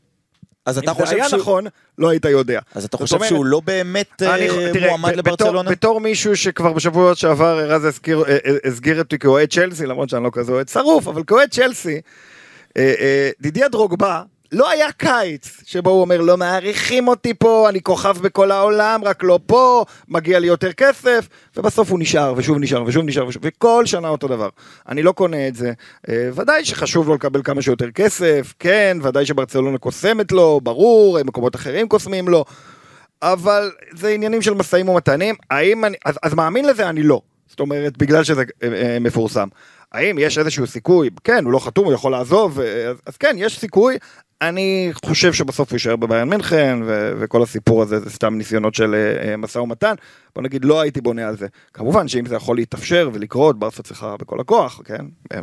אז אתה אם זה חושב היה שהוא... נכון, לא היית יודע. אז אתה חושב אומרת, שהוא לא באמת אה, תראה, מועמד ב- לברצלונה? בתור, בתור מישהו שכבר בשבוע שעבר רז הזכיר, אה, אה, הזכיר אותי כאוהד צ'לסי, למרות שאני לא כזה אוהד שרוף, אבל כאוהד צ'לסי, אה, אה, דידיה דרוגבה, לא היה קיץ שבו הוא אומר לא מעריכים אותי פה, אני כוכב בכל העולם, רק לא פה, מגיע לי יותר כסף, ובסוף הוא נשאר, ושוב נשאר, ושוב נשאר, ושוב, וכל שנה אותו דבר. אני לא קונה את זה. אה, ודאי שחשוב לו לקבל כמה שיותר כסף, כן, ודאי שברצלונה קוסמת לו, ברור, מקומות אחרים קוסמים לו. אבל זה עניינים של משאים ומתנים, האם אני, אז, אז מאמין לזה אני לא, זאת אומרת בגלל שזה אה, אה, מפורסם. האם יש איזשהו סיכוי, כן, הוא לא חתום, הוא יכול לעזוב, אה, אז, אז כן, יש סיכוי, אני חושב שבסוף הוא יישאר בביין מינכן, ו- וכל הסיפור הזה זה סתם ניסיונות של אה, משא ומתן, בוא נגיד לא הייתי בונה על זה. כמובן שאם זה יכול להתאפשר ולקרות, ברסה צריכה בכל הכוח, כן, אה,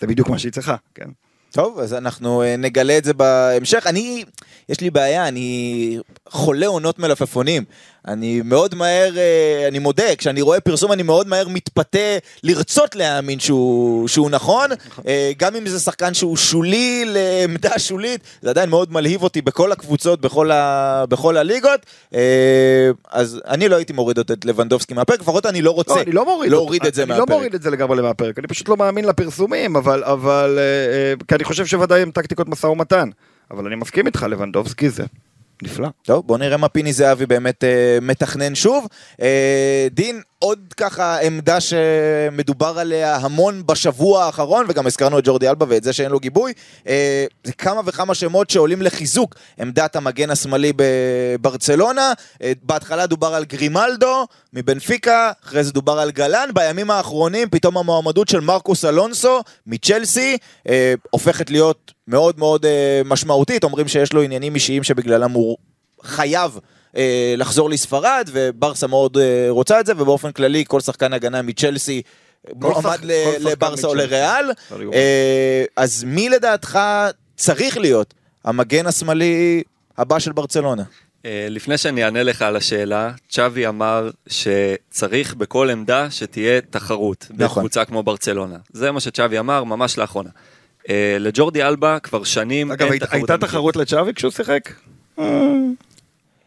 זה בדיוק מה שהיא צריכה, כן. טוב, אז אנחנו נגלה את זה בהמשך. אני, יש לי בעיה, אני חולה עונות מלפפונים. אני מאוד מהר, אה, אני מודה, כשאני רואה פרסום אני מאוד מהר מתפתה לרצות להאמין שהוא, שהוא נכון, אה, גם אם זה שחקן שהוא שולי לעמדה שולית, זה עדיין מאוד מלהיב אותי בכל הקבוצות, בכל, ה, בכל הליגות. אה, אז אני לא הייתי מוריד את לבנדובסקי מהפרק, לפחות אני לא רוצה לא, אני לא מוריד, להוריד אותו. את זה אני מהפרק. לא מוריד את זה לגמרי מהפרק, אני פשוט לא מאמין לפרסומים, אבל, אבל, כי אני חושב שוודאי הם טקטיקות משא ומתן, אבל אני מסכים איתך, לבנדובסקי זה נפלא. טוב, בוא נראה מה פיני זהבי באמת אה, מתכנן שוב. אה, דין, עוד ככה עמדה שמדובר עליה המון בשבוע האחרון, וגם הזכרנו את ג'ורדי אלבה ואת זה שאין לו גיבוי. אה, זה כמה וכמה שמות שעולים לחיזוק עמדת המגן השמאלי בברצלונה. אה, בהתחלה דובר על גרימלדו מבנפיקה, אחרי זה דובר על גלן. בימים האחרונים פתאום המועמדות של מרקוס אלונסו מצ'לסי אה, הופכת להיות מאוד מאוד משמעותית. אומרים שיש לו עניינים אישיים שבגללם הוא חייב אה, לחזור לספרד, וברסה מאוד אה, רוצה את זה, ובאופן כללי כל שחקן הגנה מצ'לסי מועמד לברסה או. לריאל. לא. אה, אז מי לדעתך צריך להיות המגן השמאלי הבא של ברצלונה? לפני שאני אענה לך על השאלה, צ'אבי אמר שצריך בכל עמדה שתהיה תחרות נכון. בקבוצה כמו ברצלונה. זה מה שצ'אבי אמר ממש לאחרונה. לג'ורדי אלבה כבר שנים אגב, אין היית- תחרות הייתה אמיתית. תחרות לצ'אבי כשהוא שיחק?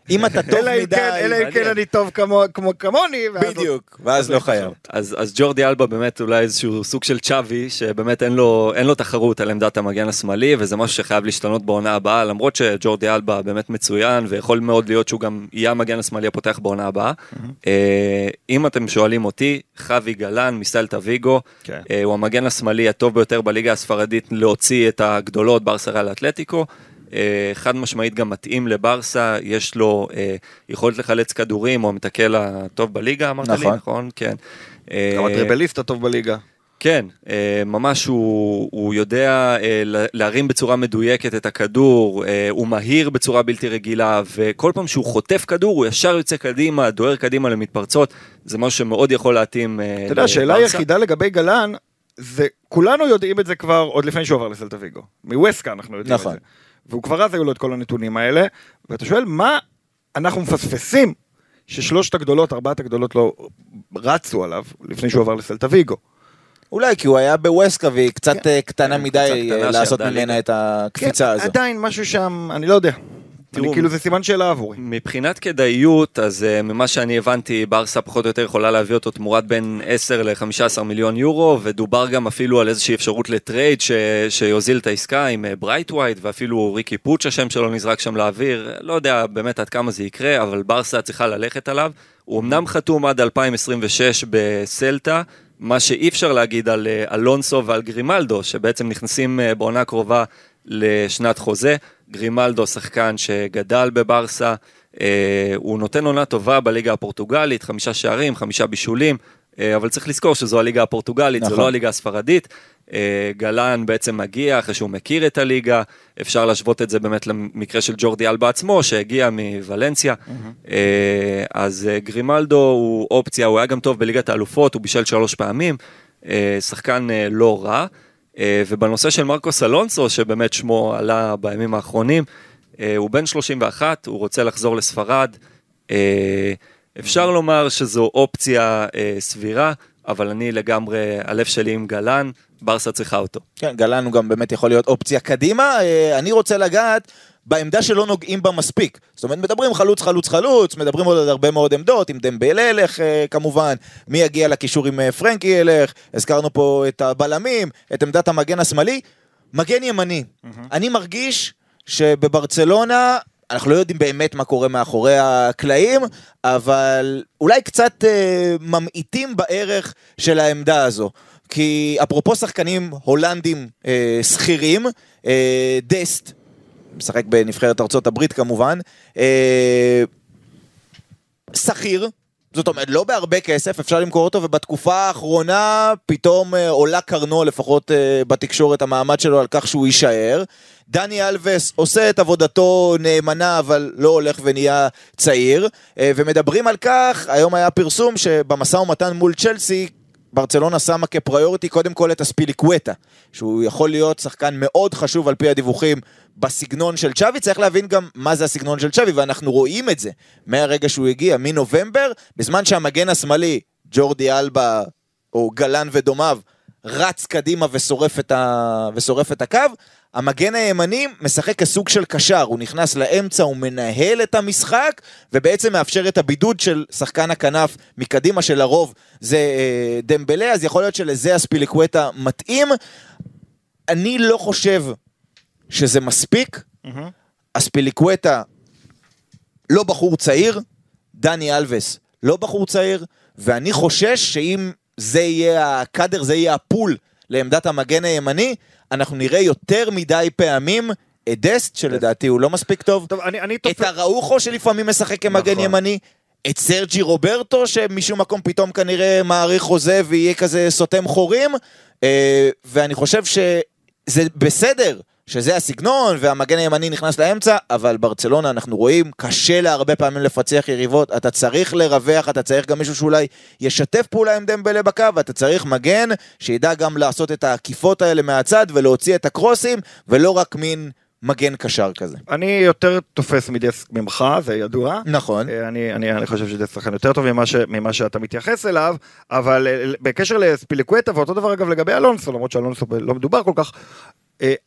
אם אתה טוב אלא אם מדי, כן, אלא אם כן מעניין. אני טוב כמו- כמו כמוני. בדיוק, ואז לא חייב. אז, אז ג'ורדי אלבה באמת אולי איזשהו סוג של צ'אבי, שבאמת אין לו, אין לו תחרות על עמדת המגן השמאלי, וזה משהו שחייב להשתנות בעונה הבאה, למרות שג'ורדי אלבה באמת מצוין, ויכול מאוד להיות שהוא גם יהיה המגן השמאלי הפותח בעונה הבאה. אה, אם אתם שואלים אותי, חווי גלן מסלטה ויגו, כן. אה, הוא המגן השמאלי הטוב ביותר בליגה הספרדית להוציא את הגדולות ברסה ריאל אתלטיקו. אה, חד משמעית גם מתאים לברסה, יש לו אה, יכולת לחלץ כדורים, הוא המתקל הטוב בליגה, אמרת לי, נכון. נכון? כן. גם אה, הדריבליסט הטוב בליגה. כן, אה, ממש הוא, הוא יודע אה, להרים בצורה מדויקת את הכדור, אה, הוא מהיר בצורה בלתי רגילה, וכל פעם שהוא חוטף כדור הוא ישר יוצא קדימה, דוהר קדימה למתפרצות, זה משהו שמאוד יכול להתאים אה, אתה יודע, השאלה היחידה לגבי גלן, זה, כולנו יודעים את זה כבר עוד לפני שהוא עבר לסלטה ויגו. מווסקה אנחנו יודעים נכון. את זה. והוא כבר אז היו לו את כל הנתונים האלה, ואתה שואל, מה אנחנו מפספסים ששלושת הגדולות, ארבעת הגדולות לא רצו עליו לפני שהוא עבר לסלטה ויגו. אולי כי הוא היה בווסקה והיא קצת כן. אה, קטנה כן, מדי קבוצה קטנה אה, לעשות ממנה. את הקפיצה כן, הזו. עדיין משהו שם, אני לא יודע. תראו, אני כאילו זה סימן שאלה עבורי. מבחינת כדאיות, אז uh, ממה שאני הבנתי, בארסה פחות או יותר יכולה להביא אותו תמורת בין 10 ל-15 מיליון יורו, ודובר גם אפילו על איזושהי אפשרות ל trade ש... שיוזיל את העסקה עם ברייתווייט, ואפילו ריקי פוץ' השם שלו נזרק שם לאוויר, לא יודע באמת עד כמה זה יקרה, אבל ברסה צריכה ללכת עליו. הוא אמנם חתום עד 2026 בסלטה, מה שאי אפשר להגיד על uh, אלונסו ועל גרימלדו, שבעצם נכנסים uh, בעונה הקרובה לשנת חוזה. גרימלדו שחקן שגדל בברסה, אה, הוא נותן עונה טובה בליגה הפורטוגלית, חמישה שערים, חמישה בישולים, אה, אבל צריך לזכור שזו הליגה הפורטוגלית, נכון. זו לא הליגה הספרדית. אה, גלן בעצם מגיע אחרי שהוא מכיר את הליגה, אפשר להשוות את זה באמת למקרה של ג'ורדי אלבה עצמו, שהגיע מוולנסיה. Mm-hmm. אה, אז אה, גרימלדו הוא אופציה, הוא היה גם טוב בליגת האלופות, הוא בישל שלוש פעמים, אה, שחקן אה, לא רע. אה, ובנושא של מרקוס אלונסו, שבאמת שמו עלה בימים האחרונים, אה, הוא בן 31, הוא רוצה לחזור לספרד. אה, אפשר לומר שזו אופציה סבירה, אבל אני לגמרי, הלב שלי עם גלן, ברסה צריכה אותו. כן, גלן הוא גם באמת יכול להיות אופציה קדימה. אני רוצה לגעת בעמדה שלא נוגעים בה מספיק. זאת אומרת, מדברים חלוץ, חלוץ, חלוץ, מדברים עוד על הרבה מאוד עמדות, אם דמבל ילך אה, כמובן, מי יגיע לקישור עם אה, פרנקי ילך, הזכרנו פה את הבלמים, את עמדת המגן השמאלי. מגן ימני. Mm-hmm. אני מרגיש שבברצלונה אנחנו לא יודעים באמת מה קורה מאחורי הקלעים, אבל אולי קצת אה, ממעיטים בערך של העמדה הזו. כי אפרופו שחקנים הולנדים אה, שכירים, אה, דסט משחק בנבחרת ארצות הברית כמובן, אה, שכיר, זאת אומרת, לא בהרבה כסף, אפשר למכור אותו, ובתקופה האחרונה פתאום אה, עולה קרנו, לפחות אה, בתקשורת, המעמד שלו על כך שהוא יישאר. דני אלווס עושה את עבודתו נאמנה, אבל לא הולך ונהיה צעיר. ומדברים על כך, היום היה פרסום שבמשא ומתן מול צ'לסי, ברצלונה שמה כפריוריטי קודם כל את הספיליקווטה, שהוא יכול להיות שחקן מאוד חשוב על פי הדיווחים בסגנון של צ'אבי, צריך להבין גם מה זה הסגנון של צ'אבי, ואנחנו רואים את זה מהרגע שהוא הגיע, מנובמבר, בזמן שהמגן השמאלי, ג'ורדי אלבה או גלן ודומיו, רץ קדימה ושורף את, ה... ושורף את הקו, המגן הימני משחק כסוג של קשר, הוא נכנס לאמצע, הוא מנהל את המשחק, ובעצם מאפשר את הבידוד של שחקן הכנף מקדימה, שלרוב זה אה, דמבלה, אז יכול להיות שלזה הספיליקווטה מתאים. אני לא חושב שזה מספיק. Mm-hmm. אספיליקווטה לא בחור צעיר, דני אלווס לא בחור צעיר, ואני חושש שאם זה יהיה הקאדר, זה יהיה הפול לעמדת המגן הימני, אנחנו נראה יותר מדי פעמים את דסט, שלדעתי הוא לא מספיק טוב, טוב אני, אני את הראוכו שלפעמים משחק כמגן נכון. ימני, את סרג'י רוברטו, שמשום מקום פתאום כנראה מעריך חוזה ויהיה כזה סותם חורים, אה, ואני חושב שזה בסדר שזה הסגנון, והמגן הימני נכנס לאמצע, אבל ברצלונה אנחנו רואים, קשה לה הרבה פעמים לפצח יריבות, אתה צריך לרווח, אתה צריך גם מישהו שאולי ישתף פעולה עם דמבלה בקו, ואתה צריך מגן שידע גם לעשות את העקיפות האלה מהצד ולהוציא את הקרוסים, ולא רק מין... מגן קשר כזה. אני יותר תופס מדסק ממך, זה ידוע. נכון. אה, אני, אני, אני חושב שדסק שחקן יותר טוב ממה, ש, ממה שאתה מתייחס אליו, אבל אה, בקשר לספיליקווטה, ואותו דבר אגב לגבי אלונסו, למרות שאלונסו לא מדובר כל כך,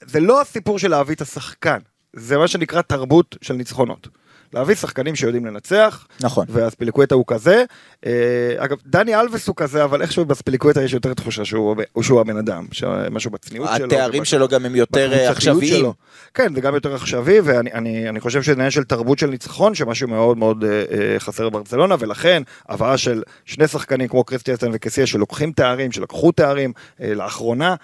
זה לא הסיפור של להביא את השחקן, זה מה שנקרא תרבות של ניצחונות. להביא שחקנים שיודעים לנצח, נכון, והספיליקווטה הוא כזה. אה, אגב, דני אלווס הוא כזה, אבל איכשהו בספיליקווטה יש יותר תחושה שהוא, שהוא הבן אדם, משהו בצניעות שלו. התארים שלו גם הם יותר אה, עכשוויים. כן, זה גם יותר עכשווי, ואני אני, אני חושב שזה עניין של תרבות של ניצחון, שמשהו מאוד מאוד אה, חסר בברצלונה, ולכן הבאה של שני שחקנים כמו קריסטיאסטן וקסיה, שלוקחים תארים, שלקחו תארים אה, לאחרונה, אה,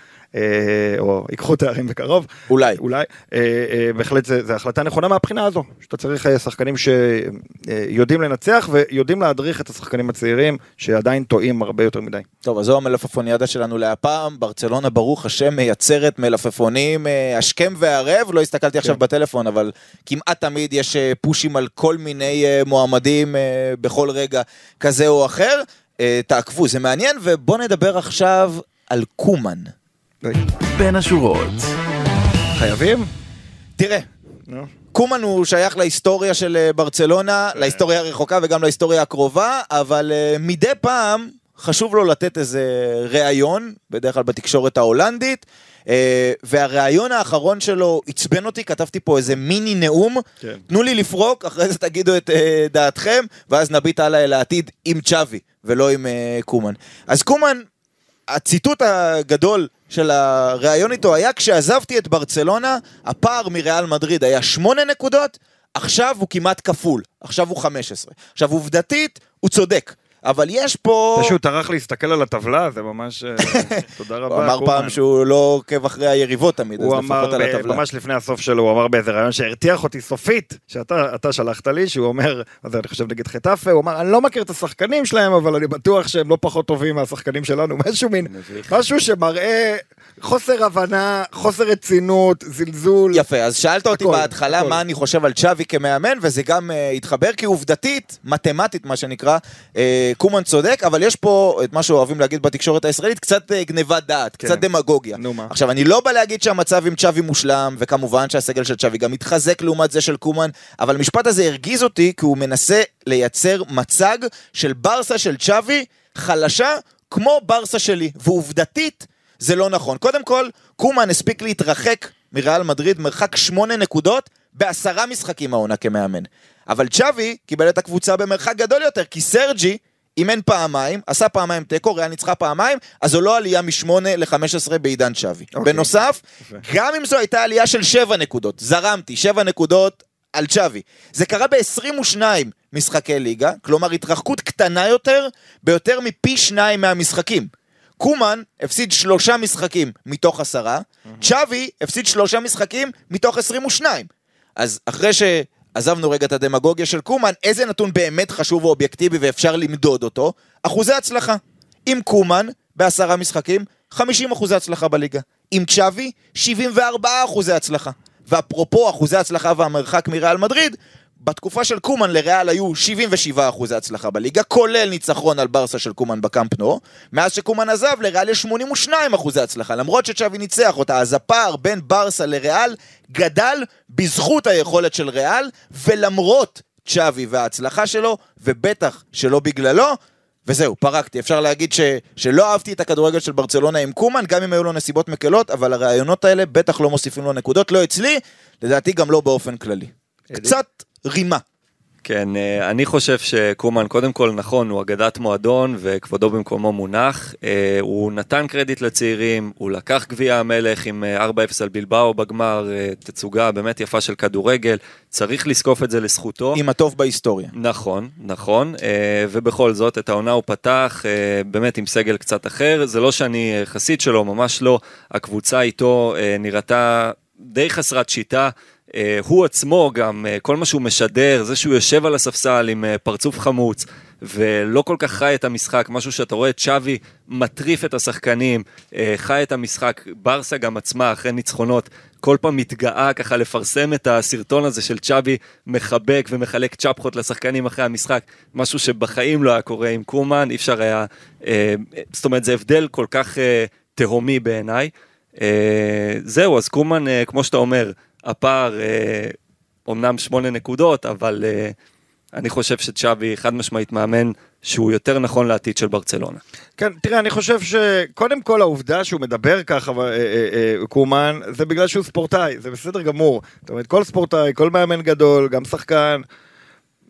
או ייקחו תארים בקרוב. אולי. אולי. אה, אה, בהחלט זו החלטה נכונה מהבחינה הזו, שאתה צריך שחקנים שיודעים לנצח ויודעים להדריך את השחקנים הצעירים, שעדיין טועים הרבה יותר מדי. טוב, אז זו המלפפוניאדה שלנו להפעם. ברצלונה, ברוך השם, מייצרת מלפפונים השכם והערב. לא הסתכלתי עכשיו כן. בטלפון, אבל כמעט תמיד יש פושים על כל מיני מועמדים בכל רגע כזה או אחר. תעקבו, זה מעניין, ובואו נדבר עכשיו על קומן. בין השורות. חייבים? תראה, קומן הוא שייך להיסטוריה של אה, ברצלונה, להיסטוריה הרחוקה וגם להיסטוריה הקרובה, אבל אה, מדי פעם חשוב לו לתת איזה ראיון, בדרך כלל בתקשורת ההולנדית, אה, והראיון האחרון שלו עצבן אותי, כתבתי פה איזה מיני נאום, כן. תנו לי לפרוק, אחרי זה תגידו את דעתכם, ואז נביט הלאה אל העתיד עם צ'אבי, ולא עם קומן. אז קומן, הציטוט הגדול של הראיון איתו היה כשעזבתי את ברצלונה, הפער מריאל מדריד היה שמונה נקודות, עכשיו הוא כמעט כפול, עכשיו הוא 15. עכשיו עובדתית, הוא צודק. אבל יש פה... שהוא טרח להסתכל על הטבלה, זה ממש... אה, תודה רבה. הוא אמר. פעם שהוא לא עוקב אחרי היריבות תמיד, אז לפחות על ב- הטבלה. ממש לפני הסוף שלו, הוא אמר באיזה רעיון שהרתיח אותי סופית, שאתה אתה שלחת לי, שהוא אומר, אז אני חושב נגד חטאפה, הוא אמר, אני לא מכיר את השחקנים שלהם, אבל אני בטוח שהם לא פחות טובים מהשחקנים שלנו, משהו מין. משהו שמראה חוסר הבנה, חוסר רצינות, זלזול. יפה, אז שאלת אותי בהתחלה. מה אני חושב על צ'אבי כמאמן, וזה גם uh, התחבר, כי עובדתית, מתמטית מה שנקרא, קומן צודק, אבל יש פה את מה שאוהבים להגיד בתקשורת הישראלית, קצת uh, גניבת דעת, כן. קצת דמגוגיה. נו, מה? עכשיו, אני לא בא להגיד שהמצב עם צ'אבי מושלם, וכמובן שהסגל של צ'אבי גם מתחזק לעומת זה של קומן, אבל המשפט הזה הרגיז אותי, כי הוא מנסה לייצר מצג של ברסה של צ'אבי חלשה, כמו ברסה שלי, ועובדתית, זה לא נכון. קודם כל, קומן הספיק להתרחק מריאל מדריד מרחק שמונה נקודות בעשרה משחקים העונה כמאמן. אבל צ'אבי קיבל את הקבוצה במרחק גדול יותר, כי סרג'י אימן פעמיים, עשה פעמיים תיקו, ריאל ניצחה פעמיים, אז זו לא עלייה משמונה ל-15 בעידן צ'אבי. אוקיי. בנוסף, גם אם זו הייתה עלייה של שבע נקודות, זרמתי, שבע נקודות על צ'אבי. זה קרה ב-22 משחקי ליגה, כלומר התרחקות קטנה יותר, ביותר מפי שניים מהמשחקים. קומן הפסיד שלושה משחקים מתוך עשרה, צ'אבי הפסיד שלושה משחקים מתוך 22. אז אחרי שעזבנו רגע את הדמגוגיה של קומן, איזה נתון באמת חשוב ואובייקטיבי ואפשר למדוד אותו? אחוזי הצלחה. עם קומן, בעשרה משחקים, 50 אחוזי הצלחה בליגה. עם צ'אבי, 74 אחוזי הצלחה. ואפרופו אחוזי הצלחה והמרחק מריאל מדריד, בתקופה של קומן לריאל היו 77 אחוזי הצלחה בליגה, כולל ניצחון על ברסה של קומן בקאמפ נו. מאז שקומן עזב, לריאל יש 82 אחוזי הצלחה, למרות שצ'אבי ניצח אותה, אז הפער בין ברסה לריאל גדל בזכות היכולת של ריאל, ולמרות צ'אבי וההצלחה שלו, ובטח שלא בגללו, וזהו, פרקתי. אפשר להגיד ש, שלא אהבתי את הכדורגל של ברצלונה עם קומן, גם אם היו לו נסיבות מקלות, אבל הרעיונות האלה בטח לא מוסיפים לו נקודות, לא אצלי, לדעתי גם לא באופן כללי. קצת רימה. כן, אה, אני חושב שקומן, קודם כל, נכון, הוא אגדת מועדון וכבודו במקומו מונח. אה, הוא נתן קרדיט לצעירים, הוא לקח גביע המלך עם אה, 4-0 על בלבאו בגמר, אה, תצוגה באמת יפה של כדורגל, צריך לזקוף את זה לזכותו. עם הטוב בהיסטוריה. נכון, נכון, אה, ובכל זאת, את העונה הוא פתח אה, באמת עם סגל קצת אחר. זה לא שאני אה, חסיד שלו, ממש לא. הקבוצה איתו אה, נראתה די חסרת שיטה. אה, הוא עצמו גם, אה, כל מה שהוא משדר, זה שהוא יושב על הספסל עם אה, פרצוף חמוץ, ולא כל כך חי את המשחק, משהו שאתה רואה, צ'אבי מטריף את השחקנים, חי את המשחק, ברסה גם עצמה, אחרי ניצחונות, כל פעם מתגאה ככה לפרסם את הסרטון הזה של צ'אבי מחבק ומחלק צ'פחות לשחקנים אחרי המשחק, משהו שבחיים לא היה קורה עם קומן, אי אפשר היה, זאת אומרת זה הבדל כל כך תהומי בעיניי. אה, זהו, אז קומן, אה, כמו שאתה אומר, הפער אה, אומנם שמונה נקודות, אבל אה, אני חושב שצ'אבי חד משמעית מאמן שהוא יותר נכון לעתיד של ברצלונה. כן, תראה, אני חושב שקודם כל העובדה שהוא מדבר ככה, אה, אה, אה, קומן, זה בגלל שהוא ספורטאי, זה בסדר גמור. זאת אומרת, כל ספורטאי, כל מאמן גדול, גם שחקן,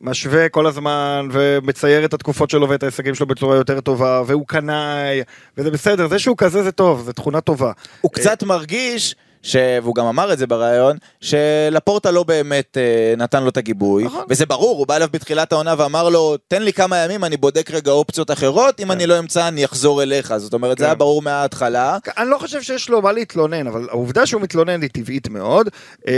משווה כל הזמן ומצייר את התקופות שלו ואת ההישגים שלו בצורה יותר טובה, והוא קנאי, וזה בסדר, זה שהוא כזה זה טוב, זה תכונה טובה. הוא קצת מרגיש, ש... והוא גם אמר את זה בריאיון, שלפורטה לא באמת אה, נתן לו את הגיבוי, נכון. וזה ברור, הוא בא אליו בתחילת העונה ואמר לו, תן לי כמה ימים, אני בודק רגע אופציות אחרות, אם אני לא אמצא אני אחזור אליך, זאת אומרת, זה כן. היה ברור מההתחלה. אני לא חושב שיש לו מה להתלונן, אבל העובדה שהוא מתלונן היא טבעית מאוד. אה,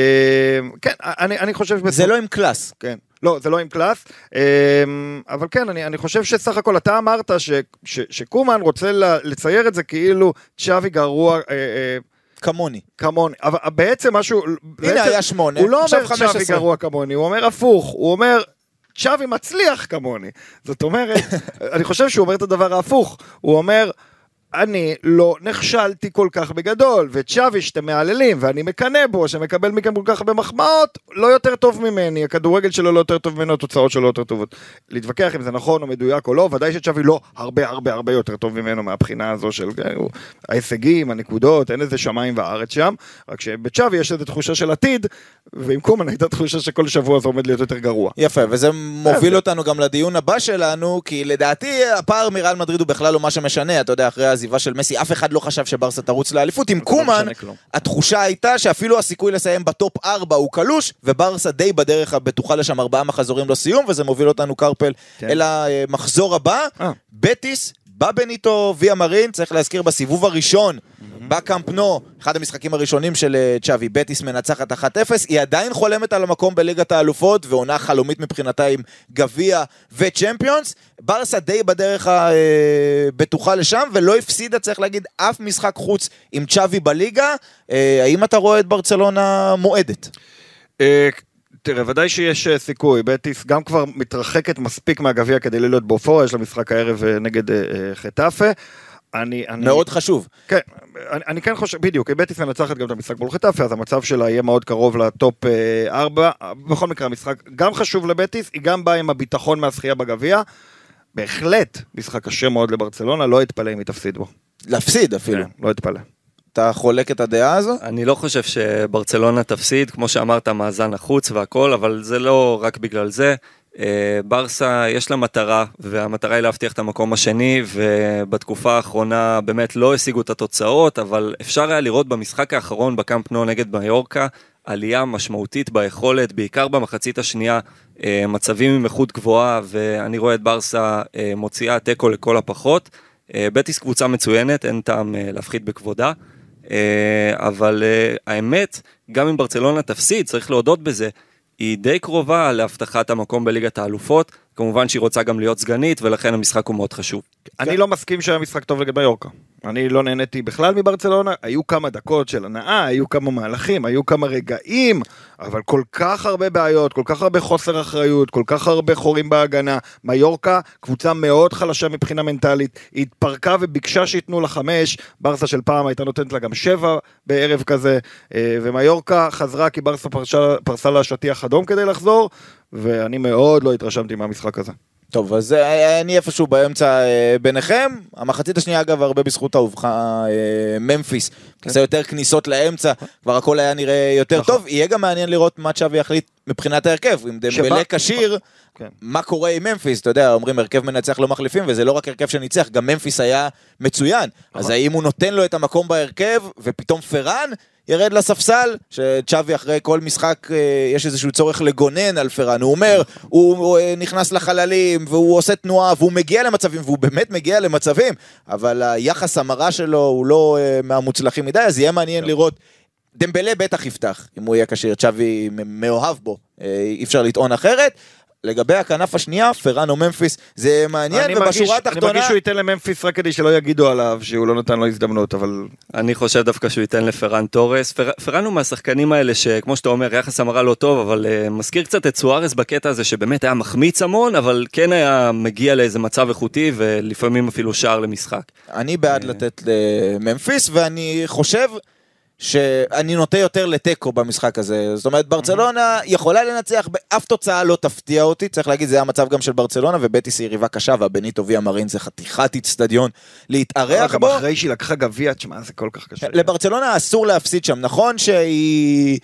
כן, אני, אני חושב... זה בסוף- לא עם קלאס. כן. לא, זה לא עם קלאס, אה, אבל כן, אני, אני חושב שסך הכל אתה אמרת ש, ש, שקומן רוצה לצייר את זה כאילו צ'אבי גרוע אה, אה, כמוני. כמוני, אבל בעצם משהו, בעצם, היה שמונה, הוא לא עכשיו אומר צ'אבי 15. גרוע כמוני, הוא אומר הפוך, הוא אומר צ'אבי מצליח כמוני. זאת אומרת, אני חושב שהוא אומר את הדבר ההפוך, הוא אומר, אני לא נכשלתי כל כך בגדול, וצ'אבי שאתם מהללים, ואני מקנא בו, שמקבל מכם כל כך הרבה מחמאות, לא יותר טוב ממני, הכדורגל שלו לא יותר טוב ממנו, התוצאות שלו לא יותר טובות. להתווכח אם זה נכון או מדויק או לא, ודאי שצ'אבי לא הרבה הרבה הרבה יותר טוב ממנו מהבחינה הזו של הוא- ההישגים, הנקודות, אין איזה שמיים וארץ שם, רק שבצ'אבי יש איזו תחושה של עתיד, ועם קומן הייתה תחושה שכל שבוע זה עומד להיות יותר גרוע. יפה, וזה מוביל אותנו גם לדיון הבא שלנו, כי לדעתי הפער מריאל מדריד הוא בכלל לא מה שמשנה, אתה יודע, אחרי העזיבה של מסי, אף אחד לא חשב שברסה תרוץ לאליפות. עם קומן, משנה כלום. התחושה הייתה שאפילו הסיכוי לסיים בטופ 4 הוא קלוש, וברסה די בדרך הבטוחה לשם ארבעה מחזורים לסיום, וזה מוביל אותנו קרפל כן. אל המחזור הבא, אה. בטיס. בבניטו ויה מרין, צריך להזכיר בסיבוב הראשון, בקאמפ נו, אחד המשחקים הראשונים של אה, צ'אבי, בטיס מנצחת 1-0, היא עדיין חולמת על המקום בליגת האלופות, ועונה חלומית מבחינתה עם גביע וצ'מפיונס. ברסה די בדרך הבטוחה לשם, ולא הפסידה, צריך להגיד, אף משחק חוץ עם צ'אבי בליגה. אה, האם אתה רואה את ברצלונה מועדת? אה, תראה, ודאי שיש אה, סיכוי, בטיס גם כבר מתרחקת מספיק מהגביע כדי להיות באופוריה, יש לה משחק הערב אה, נגד אה, חטאפה. אני, אני, מאוד חשוב. כן, אני, אני כן חושב, בדיוק, בטיס מנצחת גם את המשחק מול חטאפה, אז המצב שלה יהיה מאוד קרוב לטופ 4. בכל מקרה, המשחק גם חשוב לבטיס, היא גם באה עם הביטחון מהזכייה בגביע. בהחלט משחק קשה מאוד לברצלונה, לא אתפלא אם היא תפסיד בו. להפסיד אפילו. כן, לא אתפלא. אתה חולק את הדעה הזו? אני לא חושב שברצלונה תפסיד, כמו שאמרת, מאזן החוץ והכל, אבל זה לא רק בגלל זה. אה, ברסה יש לה מטרה, והמטרה היא להבטיח את המקום השני, ובתקופה האחרונה באמת לא השיגו את התוצאות, אבל אפשר היה לראות במשחק האחרון בקאמפ נו נגד מיורקה, עלייה משמעותית ביכולת, בעיקר במחצית השנייה, אה, מצבים עם איכות גבוהה, ואני רואה את ברסה אה, מוציאה תיקו לכל הפחות. בטיס קבוצה מצוינת, אין טעם להפחית בכבודה. אה, אבל אה, האמת, גם אם ברצלונה תפסיד, צריך להודות בזה, היא די קרובה להבטחת המקום בליגת האלופות. כמובן שהיא רוצה גם להיות סגנית, ולכן המשחק הוא מאוד חשוב. אני לא מסכים שהיה משחק טוב נגד מיורקה. אני לא נהניתי בכלל מברצלונה, היו כמה דקות של הנאה, היו כמה מהלכים, היו כמה רגעים, אבל כל כך הרבה בעיות, כל כך הרבה חוסר אחריות, כל כך הרבה חורים בהגנה. מיורקה, קבוצה מאוד חלשה מבחינה מנטלית, היא התפרקה וביקשה שייתנו לה חמש, ברסה של פעם הייתה נותנת לה גם שבע בערב כזה, אה, ומיורקה חזרה כי ברסה פרשה, פרסה לה שטיח אדום כדי לחזור, ואני מאוד לא התרשמתי מהמשחק הזה. טוב, אז אה, אני איפשהו באמצע אה, ביניכם. המחצית השנייה, אגב, הרבה בזכות אה, ממפיס. עשה יותר כניסות לאמצע, כבר הכל היה נראה יותר נכון. טוב. יהיה גם מעניין לראות מה צ'אבי יחליט מבחינת ההרכב. אם דמבלה כשיר, כן. מה קורה עם ממפיס? אתה יודע, אומרים הרכב מנצח לא מחליפים, וזה לא רק הרכב שניצח, גם ממפיס היה מצוין. אז נכון. האם הוא נותן לו את המקום בהרכב, ופתאום פראן ירד לספסל, שצ'אבי אחרי כל משחק אה, יש איזשהו צורך לגונן על פראן, הוא אומר, הוא, הוא אה, נכנס לחללים, והוא עושה תנועה, והוא מגיע למצבים, והוא באמת מגיע למצבים, אבל היחס המרה שלו הוא לא אה, מהמוצלחים מדי, אז יהיה מעניין לראות. דמבלה בטח יפתח, אם הוא יהיה כשיר, צ'אבי מאוהב בו, אי אפשר לטעון אחרת. לגבי הכנף השנייה, פראן או ממפיס, זה מעניין, אני מרגיש- ובשורה אני התחתונה... מרגיש שהוא ייתן לממפיס רק כדי שלא יגידו עליו שהוא לא נתן לו הזדמנות, אבל אני חושב דווקא שהוא ייתן לפרן תורס. פר, פרן הוא מהשחקנים האלה שכמו שאתה אומר, יחס המרה לא טוב, אבל uh, מזכיר קצת את סוארס בקטע הזה שבאמת היה מחמיץ המון, אבל כן היה מגיע לאיזה מצב איכותי ולפעמים אפילו שער למשחק. אני בעד לתת לממפיס, ואני חושב שאני נוטה יותר לתיקו במשחק הזה. זאת אומרת, ברצלונה יכולה לנצח באף תוצאה לא תפתיע אותי, צריך להגיד, זה המצב גם של ברצלונה, ובטיס היא יריבה קשה, והבניטו ויה מרין זה חתיכת איצטדיון להתארח גם בו. אחרי שהיא לקחה גביע, תשמע, זה כל כך קשה. לברצלונה אסור להפסיד שם, נכון שהיא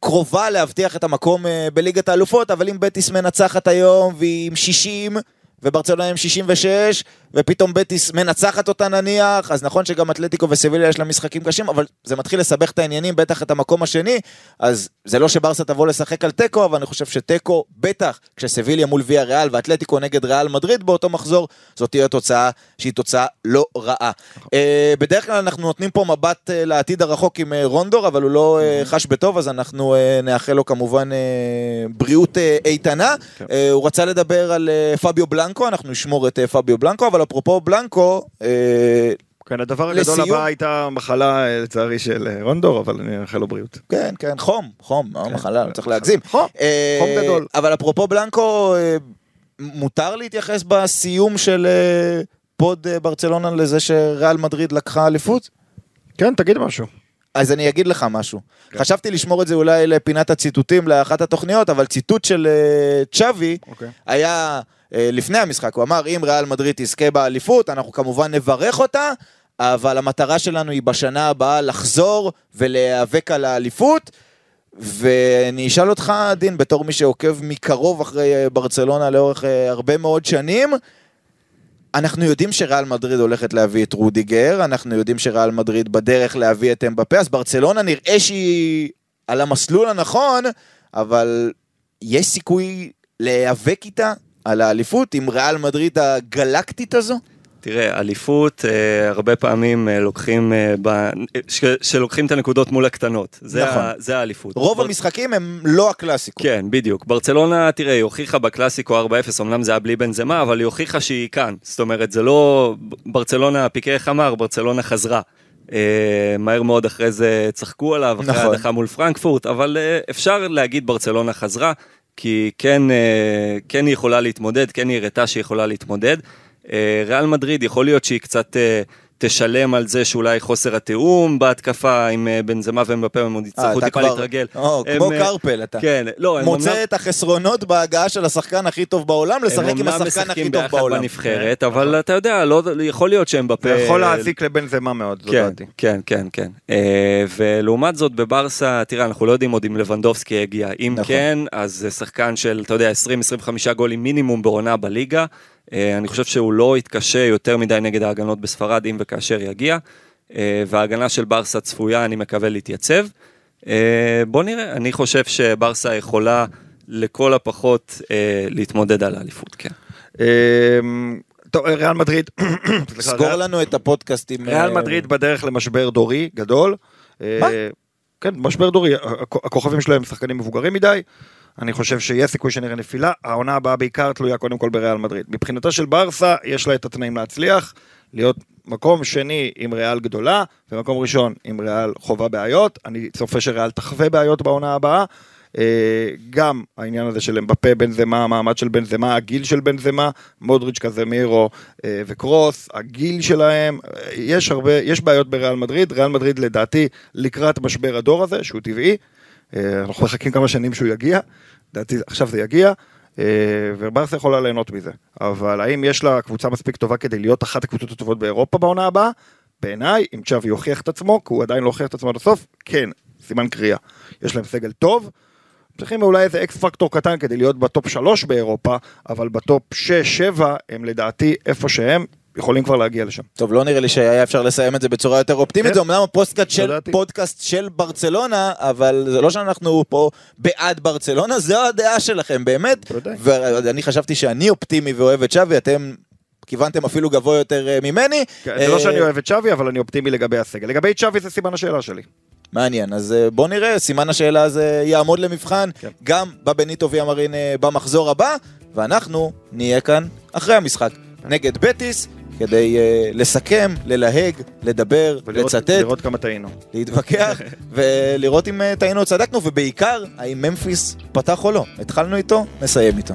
קרובה להבטיח את המקום אה, בליגת האלופות, אבל אם בטיס מנצחת היום והיא עם 60, וברצלונה עם 66, ופתאום בטיס מנצחת אותה נניח, אז נכון שגם אתלטיקו וסביליה יש לה משחקים קשים, אבל זה מתחיל לסבך את העניינים, בטח את המקום השני, אז זה לא שברסה תבוא לשחק על תיקו, אבל אני חושב שתיקו, בטח כשסביליה מול ויה ריאל ואתלטיקו נגד ריאל מדריד באותו מחזור, זאת תהיה תוצאה שהיא תוצאה לא רעה. אה, בדרך כלל אנחנו נותנים פה מבט אה, לעתיד הרחוק עם אה, רונדור, אבל הוא לא אה, חש בטוב, אז אנחנו נאחל לו כמובן בריאות איתנה. כן. הוא רצה לדבר על פביו בלנקו, אנחנו נשמור את פביו בלנקו, אבל אפרופו בלנקו, אה, כן, הדבר הגדול לסיום- הבא הייתה מחלה, אה, לצערי, של אה, רונדור, אבל אני מאחל לו בריאות. כן, כן, חום, חום, לא מחלה, לא צריך להגזים. חום, אה, חום גדול. אבל אפרופו בלנקו, אה, מותר להתייחס בסיום של אה, פוד אה, ברצלונה לזה שריאל מדריד לקחה אליפות? כן, תגיד משהו. אז אני אגיד לך משהו. חשבתי לשמור את זה אולי לפינת הציטוטים לאחת התוכניות, אבל ציטוט של אה, צ'אבי אוקיי. היה לפני המשחק, הוא אמר, אם ריאל מדריד תזכה באליפות, אנחנו כמובן נברך אותה, אבל המטרה שלנו היא בשנה הבאה לחזור ולהיאבק על האליפות. ואני אשאל אותך, דין, בתור מי שעוקב מקרוב אחרי אה, ברצלונה לאורך אה, הרבה מאוד שנים, אנחנו יודעים שריאל מדריד הולכת להביא את רודיגר, אנחנו יודעים שריאל מדריד בדרך להביא את אמבפה, אז ברצלונה נראה שהיא על המסלול הנכון, אבל יש סיכוי להיאבק איתה על האליפות עם ריאל מדריד הגלקטית הזו? תראה, אליפות, אה, הרבה פעמים אה, לוקחים, אה, ב... ש... שלוקחים את הנקודות מול הקטנות. זה, נכון. ה... זה האליפות. רוב בר... המשחקים הם לא הקלאסיקו. כן, בדיוק. ברצלונה, תראה, היא הוכיחה בקלאסיקו 4-0, אמנם זה היה בלי בנזמה, אבל היא הוכיחה שהיא כאן. זאת אומרת, זה לא... ברצלונה, פיקי איך אמר, ברצלונה חזרה. אה, מהר מאוד אחרי זה צחקו עליו, אחרי נכון. ההדחה מול פרנקפורט, אבל אה, אפשר להגיד ברצלונה חזרה, כי כן, אה, כן היא יכולה להתמודד, כן היא הראתה שהיא יכולה להתמודד. אה, ריאל מדריד, יכול להיות שהיא קצת אה, תשלם על זה שאולי חוסר התיאום בהתקפה עם בנזמה ומבפה, הם עוד אה, יצטרכו טיפה כבר- להתרגל. או, הם, כמו אה, קרפל אתה. כן, לא, הם מוצא אמנם- את החסרונות בהגעה של השחקן הכי טוב בעולם, לשחק עם הם השחקן אומנם הכי משחקים טוב ביחד בעולם. בנבחרת, אבל אתה יודע, לא, יכול להיות שהם בפה... זה יכול להזיק לבן זמה מאוד, זו כן, דעתי. כן, כן, כן. אה, ולעומת זאת בברסה, תראה, אנחנו לא יודעים עוד אם לבנדובסקי יגיע. אם נכון. כן, אז זה שחקן של, אתה יודע, 20-25 גולים מינימום בעונה בליגה. אה, אני חושב שהוא לא יתקשה יותר מדי נגד ההגנות בספרד, אם וכאשר יגיע. אה, וההגנה של ברסה צפויה, אני מקווה להתייצב. אה, בוא נראה, אני חושב שברסה יכולה לכל הפחות להתמודד על האליפות, כן. טוב, ריאל מדריד, סגור לנו את הפודקאסט עם... ריאל מדריד בדרך למשבר דורי גדול. מה? כן, משבר דורי, הכ- הכוכבים שלהם שחקנים מבוגרים מדי. אני חושב שיש סיכוי שנראה נפילה, העונה הבאה בעיקר תלויה קודם כל בריאל מדריד. מבחינתה של ברסה, יש לה את התנאים להצליח, להיות מקום שני עם ריאל גדולה, ומקום ראשון עם ריאל חובה בעיות. אני צופה שריאל תחווה בעיות בעונה הבאה. אה, גם העניין הזה של אמבפה, בנזמה, המעמד של בנזמה, הגיל של בנזמה, מודריץ' קזמירו אה, וקרוס, הגיל שלהם, אה, יש הרבה, יש בעיות בריאל מדריד, ריאל מדריד לדעתי לקראת משבר הדור הזה, שהוא טבעי, אנחנו מחכים כמה שנים שהוא יגיע, לדעתי עכשיו זה יגיע, אה, וברסה יכולה ליהנות מזה, אבל האם יש לה קבוצה מספיק טובה כדי להיות אחת הקבוצות הטובות באירופה בעונה הבאה? בעיניי, אם צ'אבי יוכיח את עצמו, כי הוא עדיין לא הוכיח את עצמו עד הסוף, כן, סימן קריאה. יש להם סגל טוב, צריכים אולי איזה X factor קטן כדי להיות ב top 3 באירופה, אבל ב top 6-7 הם לדעתי איפה שהם יכולים כבר להגיע לשם. טוב, לא נראה לי שהיה אפשר לסיים את זה בצורה יותר אופטימית, כן. זה אמנם הפודקאסט של. פודקאסט של ברצלונה, אבל זה לא שאנחנו פה בעד ברצלונה, זו הדעה שלכם, באמת. ואני חשבתי שאני אופטימי ואוהב את שווי, אתם כיוונתם אפילו גבוה יותר אה, ממני. כן, זה לא אה, שאני אוהב את צ'אבי, אבל אני אופטימי לגבי הסגל. לגבי צ'אבי זה סימן השאלה שלי. מעניין, אז אה, בוא נראה, סימן השאלה הזה יעמוד למבחן, כן. גם בבניטו ויה מרין אה, במחזור הבא, ואנחנו נהיה כאן אחרי המשחק נגד בטיס, כדי אה, לסכם, ללהג, לדבר, ולראות- לצטט, לראות כמה טעינו. להתווכח, ולראות אם אה, טעינו או צדקנו, ובעיקר, האם ממפיס פתח או לא. התחלנו איתו, נסיים איתו.